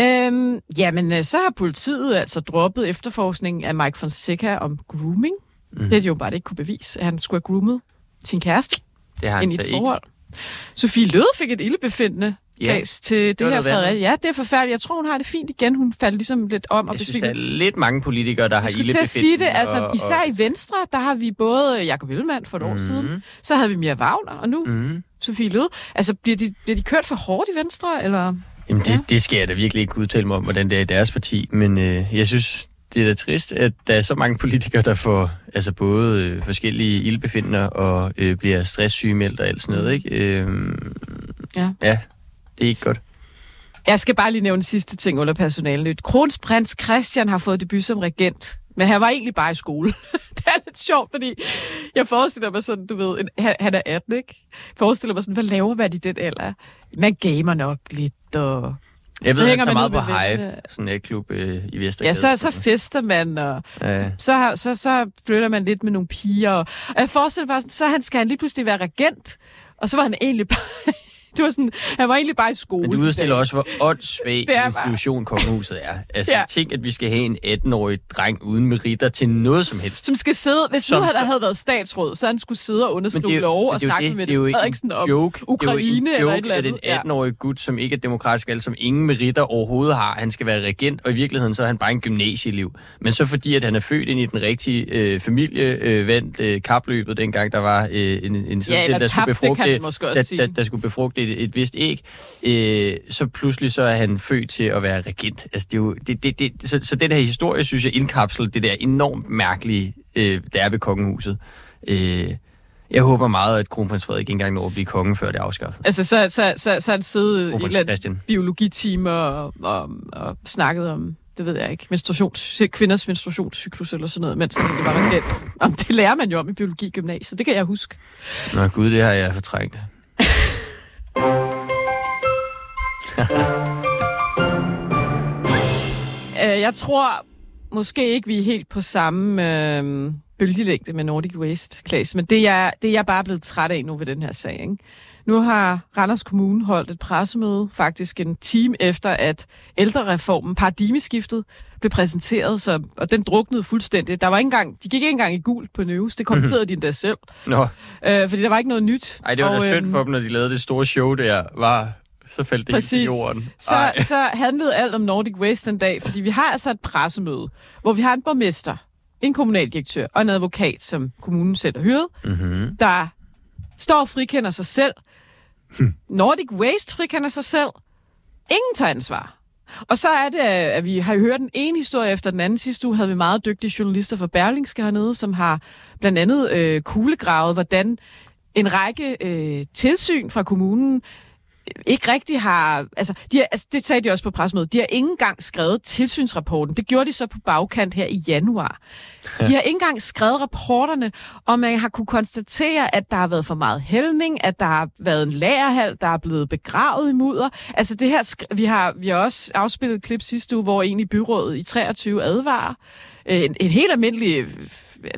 øhm, jamen øh, så har politiet altså droppet efterforskningen af Mike Fonseca om grooming. Mm. Det er de jo bare ikke kunne bevise, at han skulle have groomet sin kæreste
Det har han
ind i et
ikke.
Sofie Løde fik et ildebefindende
Ja,
Klaas, til det,
det
her. Ja, det er forfærdeligt. Jeg tror, hun har det fint igen. Hun faldt ligesom lidt om. Og
Jeg synes, der er lidt mange politikere, der har
Jeg skulle til at sige det,
ildebefindende
altså
og-
især i Venstre, der har vi både Jakob Ellemann for et år
Mhm.
siden, så havde vi Mia Wagner, og nu
Mhm.
Sofie Løde. Altså, bliver de, bliver de kørt for hårdt i Venstre, eller?
Jamen, det, det skal jeg da virkelig ikke udtale mig om, hvordan det er i deres parti, men øh, jeg synes, det er da trist, at der er så mange politikere, der får altså både øh, forskellige ildbefinder og øh, bliver stresssygemeldt og alt sådan noget, ikke? Øh,
Ja.
ja, det er ikke godt.
Jeg skal bare lige nævne sidste ting under personalnyt. Kronsprins Christian har fået debut som regent, men han var egentlig bare i skole. [laughs] det er lidt sjovt, fordi jeg forestiller mig sådan, du ved, en, han, han er 18, ikke? Jeg forestiller mig sådan, hvad laver man i den alder? Man gamer nok lidt, og...
Jeg
Så
ved,
hænger
han tager
man
meget på Hive, sådan en klub øh, i Vestergade.
Ja, så, så fester man, og
Ja.
så, så, så, så flytter man lidt med nogle piger. Og, og jeg forestiller mig, så han, skal han lige pludselig være regent, og så var han egentlig bare... [laughs] det var sådan, han var egentlig bare i skole.
Men det udstiller også, hvor åndssvag [laughs]
Det
en
bare-
institution kongehuset er. [laughs] Altså,
Ja.
ja. tænk, at vi skal have en 18-årig dreng uden meritter til noget som helst.
Som skal sidde, hvis
Som
nu havde der havde været statsråd, så han skulle sidde og underskrive
det er
lov og
det
snakke
det-
med
det er en
Frederiksen om
joke.
Ukraine
det er jo en
eller
joke,
et eller andet.
at en 18-årig gut, som ikke er demokratisk valgt, som ingen meritter overhovedet har, han skal være regent, og i virkeligheden så er han bare en gymnasieelev. Men så fordi, at han er født ind i den rigtige øh, familie, øh, vandt øh, kapløbet dengang, der var øh, en, en sædcelle,
eller
der,
tabte,
befrugte,
også
der, der, der skulle befrugte et, et vist æg, øh, så pludselig så er han født til at være regent. Altså, det er jo, det, det, det, så, så den her historie, synes jeg, indkapsler det der enormt mærkelige, øh, der er ved kongehuset. Øh, jeg håber meget, at kronprins Frederik ikke engang når at blive konge, før det er afskaffet.
Altså, så, så, så, så han siddet i et biologitime og, og, og snakket om, det ved jeg ikke, menstruations, kvinders menstruationscyklus eller sådan noget, mens egentlig var regent. Om det lærer man jo om i biologi gymnasiet, det kan jeg huske.
Nå gud, det har jeg fortrængt. [laughs]
Øh, jeg tror måske ikke, vi er helt på samme øh, bølgelængde med Nordic Waste, Klaas, men det er, det er jeg bare blevet træt af nu ved den her sag. Ikke? Nu har Randers Kommune holdt et pressemøde, faktisk en time efter, at ældrereformen, paradigmeskiftet, blev præsenteret, så, og den druknede fuldstændig. Der var ikke engang, de gik ikke engang i gult på news, det kommenterede de endda selv,
Nå,
øh, fordi der var ikke noget nyt.
ej, det var da
Og,
synd
øhm,
for dem, når de lavede det store show der, var, så faldt det helt
Præcis.
til jorden.
Så, så handlede alt om Nordic Waste den dag, fordi vi har altså et pressemøde, hvor vi har en borgmester, en kommunaldirektør og en advokat, som kommunen selv har hyret,
Mm-hmm.
der står og frikender sig selv. Hmm. Nordic Waste frikender sig selv. Ingen tager ansvar. Og så er det, øh, at vi har hørt den ene historie efter den anden. Sidste uge havde vi meget dygtige journalister fra Berlingske hernede, som har blandt andet øh, kuglegravet, hvordan en række øh, tilsyn fra kommunen ikke rigtig har... Altså, de har, altså, det sagde de også på pressemødet. De har ikke engang skrevet tilsynsrapporten. Det gjorde de så på bagkant her i januar. De har ikke engang skrevet rapporterne, og man har kunne konstatere, at der har været for meget hældning, at der har været en lagerhal, der er blevet begravet i mudder. Altså det her, vi har, vi har også afspillet et klip sidste uge, hvor en i byrådet i 23 advarer. Øh, En, en helt almindelig, øh,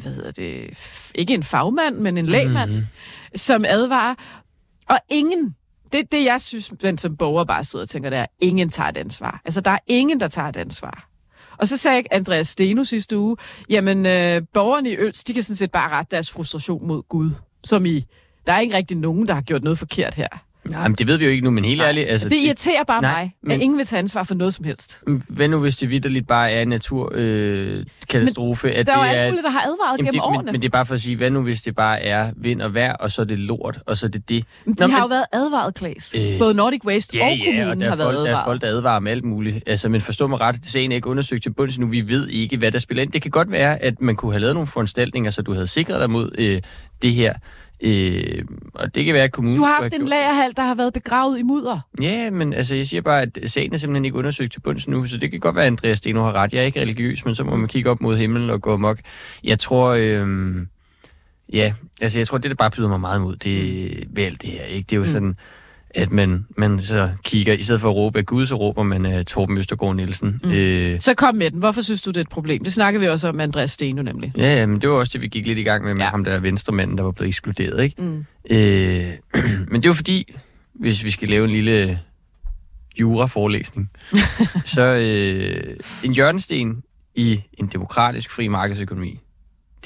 hvad hedder det, ikke en fagmand, men en lægmand,
Mhm.
mm-hmm. som advarer. Og ingen, det, det jeg synes, man som borger bare sidder og tænker, det er, ingen tager et ansvar. Altså, der er ingen, der tager et ansvar. Og så sagde Andreas Steno sidste uge, jamen øh, borgerne i Øls, de kan sådan set bare rette deres frustration mod Gud. Som i, der er ikke rigtig nogen, der har gjort noget forkert her.
Nej, men det ved vi jo ikke nu, men helt ærligt... Altså,
det irriterer bare
nej,
mig,
men-
at ingen vil tage ansvar for noget som helst.
Hvad nu, hvis det vidderligt bare er en naturkatastrofe? Øh, at
der er jo
det
alle mulige, der har advaret gennem
det,
årene.
Men, men det er bare for at sige, hvad nu hvis det bare er vind og vejr, og så er det lort, og så er det det?
Men de har jo været advaret, Klaas.
Øh,
Både Nordic Waste
Ja,
og
ja,
kommunen
og der
har
er,
været
folk, der er
advaret.
folk, der advarer om alt muligt. Altså, men forstå mig ret, sagen er ikke undersøgt til bunds nu. Vi ved ikke, hvad der spiller ind. Det kan godt være, at man kunne have lavet nogle foranstaltninger, så du havde sikret dig mod øh, det her. Øh, og det kan være, at kommunen...
Du har haft en lagerhal, der har været begravet i mudder.
Ja, men altså, jeg siger bare, at sagen er simpelthen ikke undersøgt til bunds nu, så det kan godt være, at Andreas Steno har ret. Jeg er ikke religiøs, men så må man kigge op mod himlen og gå amok. Jeg tror, øhm, ja, altså jeg tror, det der bare byder mig meget imod, det ved alt det her, ikke? Det er jo
Mm.
sådan, at man, man så kigger, i stedet for at råbe af Gud, så råber man af Torben Østergaard Nielsen.
Mm.
Øh,
Så kom med den. Hvorfor synes du, det er et problem? Det snakker vi også om Andreas Steno nemlig.
ja, ja, men det var også det, vi gik lidt i gang med, med ja. ham der venstremanden, der var blevet ekskluderet, ikke?
Mm.
Øh, [clears throat] men det er jo fordi, hvis vi skal lave en lille jura-forelæsning, [laughs] så øh, en hjørnesten i en demokratisk fri markedsøkonomi,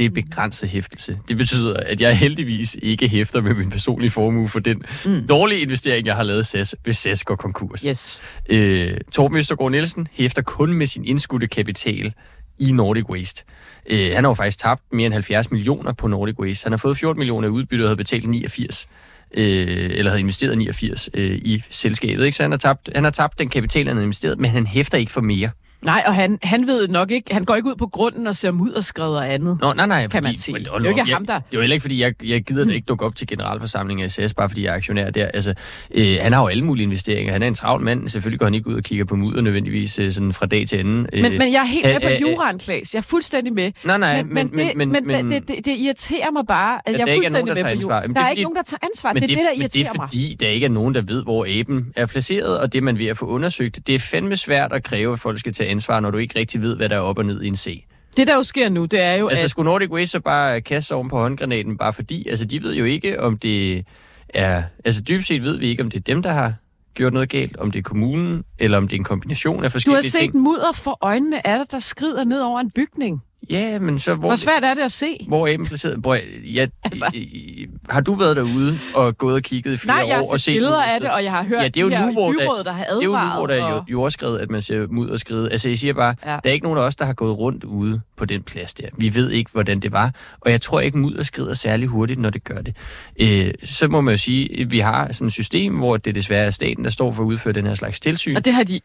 det er begrænset hæftelse. Det betyder, at jeg heldigvis ikke hæfter med min personlige formue for den mm. dårlige investering, jeg har lavet SAS, hvis SAS går konkurs.
Yes.
Øh, Torben Østergaard Nielsen hæfter kun med sin indskudte kapital i Nordic Waste. Øh, han har jo faktisk tabt mere end 70 millioner på Nordic Waste. Han har fået 14 millioner i udbytte og havde betalt 89 øh, eller havde investeret 89 øh, i selskabet. Ikke? Så han har, tabt, han har tabt den kapital, han har investeret, men han hæfter ikke for mere.
Nej, og han, han ved nok ikke, han går ikke ud på grunden og ser mudderskred og andet.
Nå, nej, nej.
Kan man sige. Det er jo ikke
jeg,
ham, der...
Det er jo heller ikke, fordi jeg, jeg gider da ikke dukke op til generalforsamlingen af SAS, bare fordi jeg er aktionær der. Altså, øh, han har jo alle mulige investeringer. Han er en travl mand. Selvfølgelig går han ikke ud og kigger på mudder nødvendigvis øh, sådan fra dag til anden. Øh,
Men, men jeg er helt med
øh,
på
øh,
juraen, Klaas. Jeg er fuldstændig med.
Nej, nej,
men, men,
men-
det,
men-
men,
men-
det, det, det irriterer mig bare, at,
At
jeg er
er nogen,
fuldstændig
der
med på juraen. Der
det er
er
fordi-
ikke nogen, der tager ansvar.
Men
Det er det, der
men
irriterer
det er
mig.
fordi, der ikke er nogen, der ved, hvor aben er placeret, og det er man ved at få undersøgt. Det er fandme svært at kræve, at folk skal tage ansvar, når du ikke rigtig ved, hvad der er op og ned i en sag.
Det, der jo sker nu, det er jo,
Altså,
at...
skulle Nordic Waste så bare kaste oven på håndgranaten, bare fordi? Altså, de ved jo ikke, om det er... Altså, dybest set ved vi ikke, om det er dem, der har gjort noget galt, om det er kommunen, eller om det er en kombination af
Du har
forskellige
set
ting.
mudder for øjnene af dig, der skrider ned over en bygning.
Ja, men så... Hvor,
Hvor svært er det at se?
Hvor er placeret? Bror, jeg, altså. Har du været derude og gået og kigget i flere
Nej, jeg har
år og
set billeder af det, og jeg har hørt
ja, det er jo
de
nu, hvor
byråd, der har
Det er jo nu, hvor der er
advaret,
jordskred, at man ser mudder skride. Altså, jeg siger bare,
Ja.
der er ikke nogen af os, der har gået rundt ude på den plads der. Vi ved ikke, hvordan det var, og jeg tror ikke, mudder skrider særlig hurtigt, når det gør det. Øh, så må man jo sige, at vi har sådan et system, hvor det desværre er staten, der står for at udføre den her slags tilsyn.
Og det har de,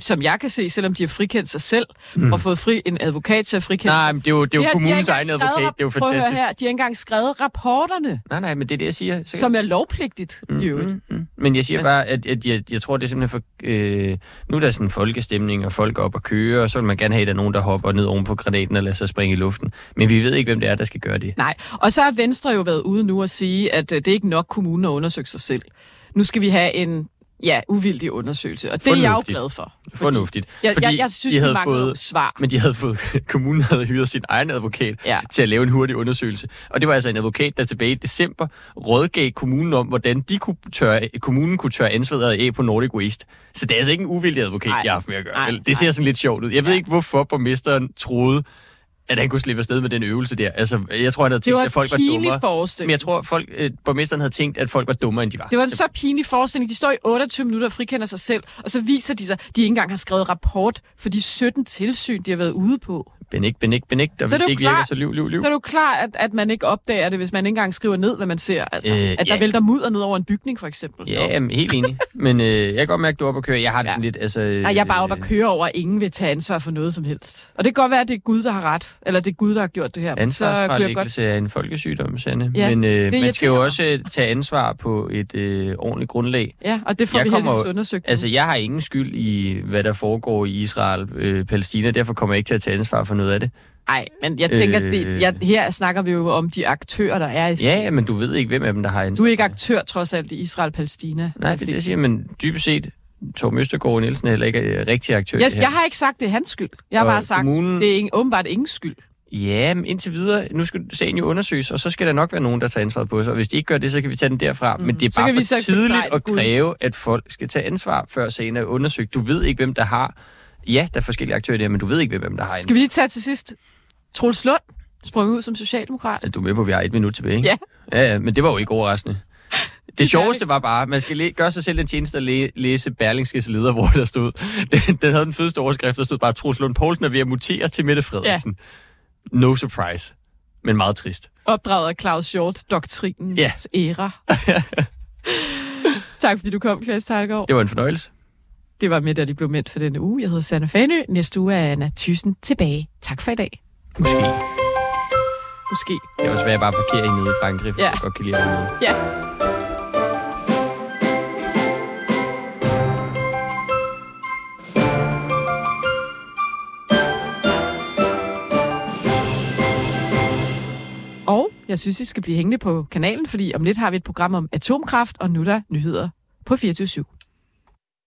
som jeg kan se, selvom de har frikendt sig selv,
Mm.
og fået fri en advokat til at frikende
Nej, men det er jo, det er jo
har- de har
kommunens egen advokat. Det er jo fantastisk.
her, de har ikke engang skrevet rapporterne,
Nej, nej, men det er det, jeg siger. Så
som er lovpligtigt i øvrigt.
Mm, Men jeg siger bare, at, at jeg, jeg tror, det er simpelthen for... Øh, nu er der sådan en folkestemning, og folk er op og køre, og så vil man gerne have, at der er nogen, der hopper ned oven på granaten og lader sig springe i luften. Men vi ved ikke, hvem det er, der skal gøre det.
Nej, og så har Venstre jo været ude nu og sige, at øh, det er ikke nok kommunen at undersøge sig selv. Nu skal vi have en ja, uvildig undersøgelse, og det er jeg jo
Fornuftigt.
glad for.
Fornuftigt.
Jeg-
Fordi
jeg- jeg synes,
de havde fået,
svar.
Men de havde fået, [laughs] kommunen havde hyret sin egen advokat
Ja.
til at lave en hurtig undersøgelse. Og det var altså en advokat, der tilbage i december rådgav kommunen om, hvordan de kunne tørre, kommunen kunne tørre ansvaret af på Nordic Waste. Så det er altså ikke en uvildig advokat, jeg har haft med at gøre.
Nej,
vel? Det ser sådan lidt sjovt ud. Jeg ved ikke, hvorfor borgmesteren troede, at han kunne slippe afsted med den øvelse der. Altså, jeg tror, han havde tænkt, at folk var dummere.
forestilling.
Men jeg tror, folk, øh, borgmesteren havde tænkt, at folk var dummere, end de var.
Det var en så pinlig forestilling. De står i 28 minutter og frikender sig selv, og så viser de sig, at de ikke engang har skrevet rapport for de 17 tilsyn, de har været ude på.
Benægt, benægt, benægt. Og
Så
hvis
det
ikke virker,
klart-
så liv, liv, liv.
Så er det jo klart, at, at man ikke opdager det, hvis man ikke engang skriver ned, hvad man ser. Altså,
Øh,
øh, at der
ja.
vælter mudder ned over en bygning, for eksempel.
Ja, jamen, helt enig. Men øh, jeg kan godt mærke, at du er oppe at køre. Jeg har det sådan lidt, altså...
Nej, jeg er bare oppe at køre over, at ingen vil tage ansvar for noget som helst. Og det kan godt være, at det er Gud, der har ret. Eller det er Gud, der har gjort det her. Jeg godt...
Ansvarsfralæggelse er en folkesygdom, Sande.
Ja,
Men øh, man skal jo også øh, tage ansvar på et øh, ordentligt grundlag.
Ja, og det får
Jeg
vi
kommer
heldigvis undersøgt.
Altså, jeg har ingen skyld i, hvad der foregår i Israel, øh, Palæstina. Derfor kommer jeg ikke til at tage ansvar for noget af det.
Nej, men jeg tænker,
Øh,
det, jeg, her snakker vi jo om de aktører, der er i
Ja, ja, men du ved ikke, hvem af dem, der har ansvar.
Du er ikke aktør, trods alt, i Israel-Palæstina.
Nej, det er det, jeg siger, men dybest set, Torben Østergaard Nielsen er heller ikke øh, rigtig aktør. i
Yes, jeg har ikke sagt, det er hans skyld. Jeg har
Og
bare sagt,
kommunen-
det er ingen, åbenbart ingen skyld.
Ja, men indtil videre, nu skal sagen jo undersøges, og så skal der nok være nogen, der tager ansvaret på sig. Og hvis de ikke gør det, så kan vi tage den derfra. Mm. Men det er
Så
bare
vi
for
så
tidligt at kræve, at folk skal tage ansvar, før sagen er undersøgt. Du ved ikke, hvem der har Ja, der er forskellige aktører der, men du ved ikke, hvem der har en.
Skal vi lige tage til sidst? Troels Lund sprang ud som socialdemokrat.
Du er med på, at vi har et minut tilbage, ikke?
Ja.
Ja, ja men det var jo ikke overraskende. Det,
Det
sjoveste var bare, man skal læ- gøre sig selv en tjeneste at læ- læse Berlingskes leder, hvor der stod, den, den havde den fedeste overskrift, der stod bare, Troels Lund Poulsen er ved at mutere til Mette Frederiksen. Ja. No surprise, men meget trist.
Opdraget af Claus Hjort, doktrinen
Ja.
æra. [laughs] tak fordi du kom, Klaas Tejlgaard.
Det var en fornøjelse.
Det var med, da de blev mænd for denne uge. Jeg hedder Sanna Fanø. Næste uge er Anna Thyssen tilbage. Tak for i dag.
Måske.
Måske.
Det er også bare at parkere hende nede i Frankrig, for
Ja.
jeg godt kan lide nede.
Ja. Og jeg synes, I skal blive hængende på kanalen, fordi om lidt har vi et program om atomkraft, og nu er der nyheder på 24 /7.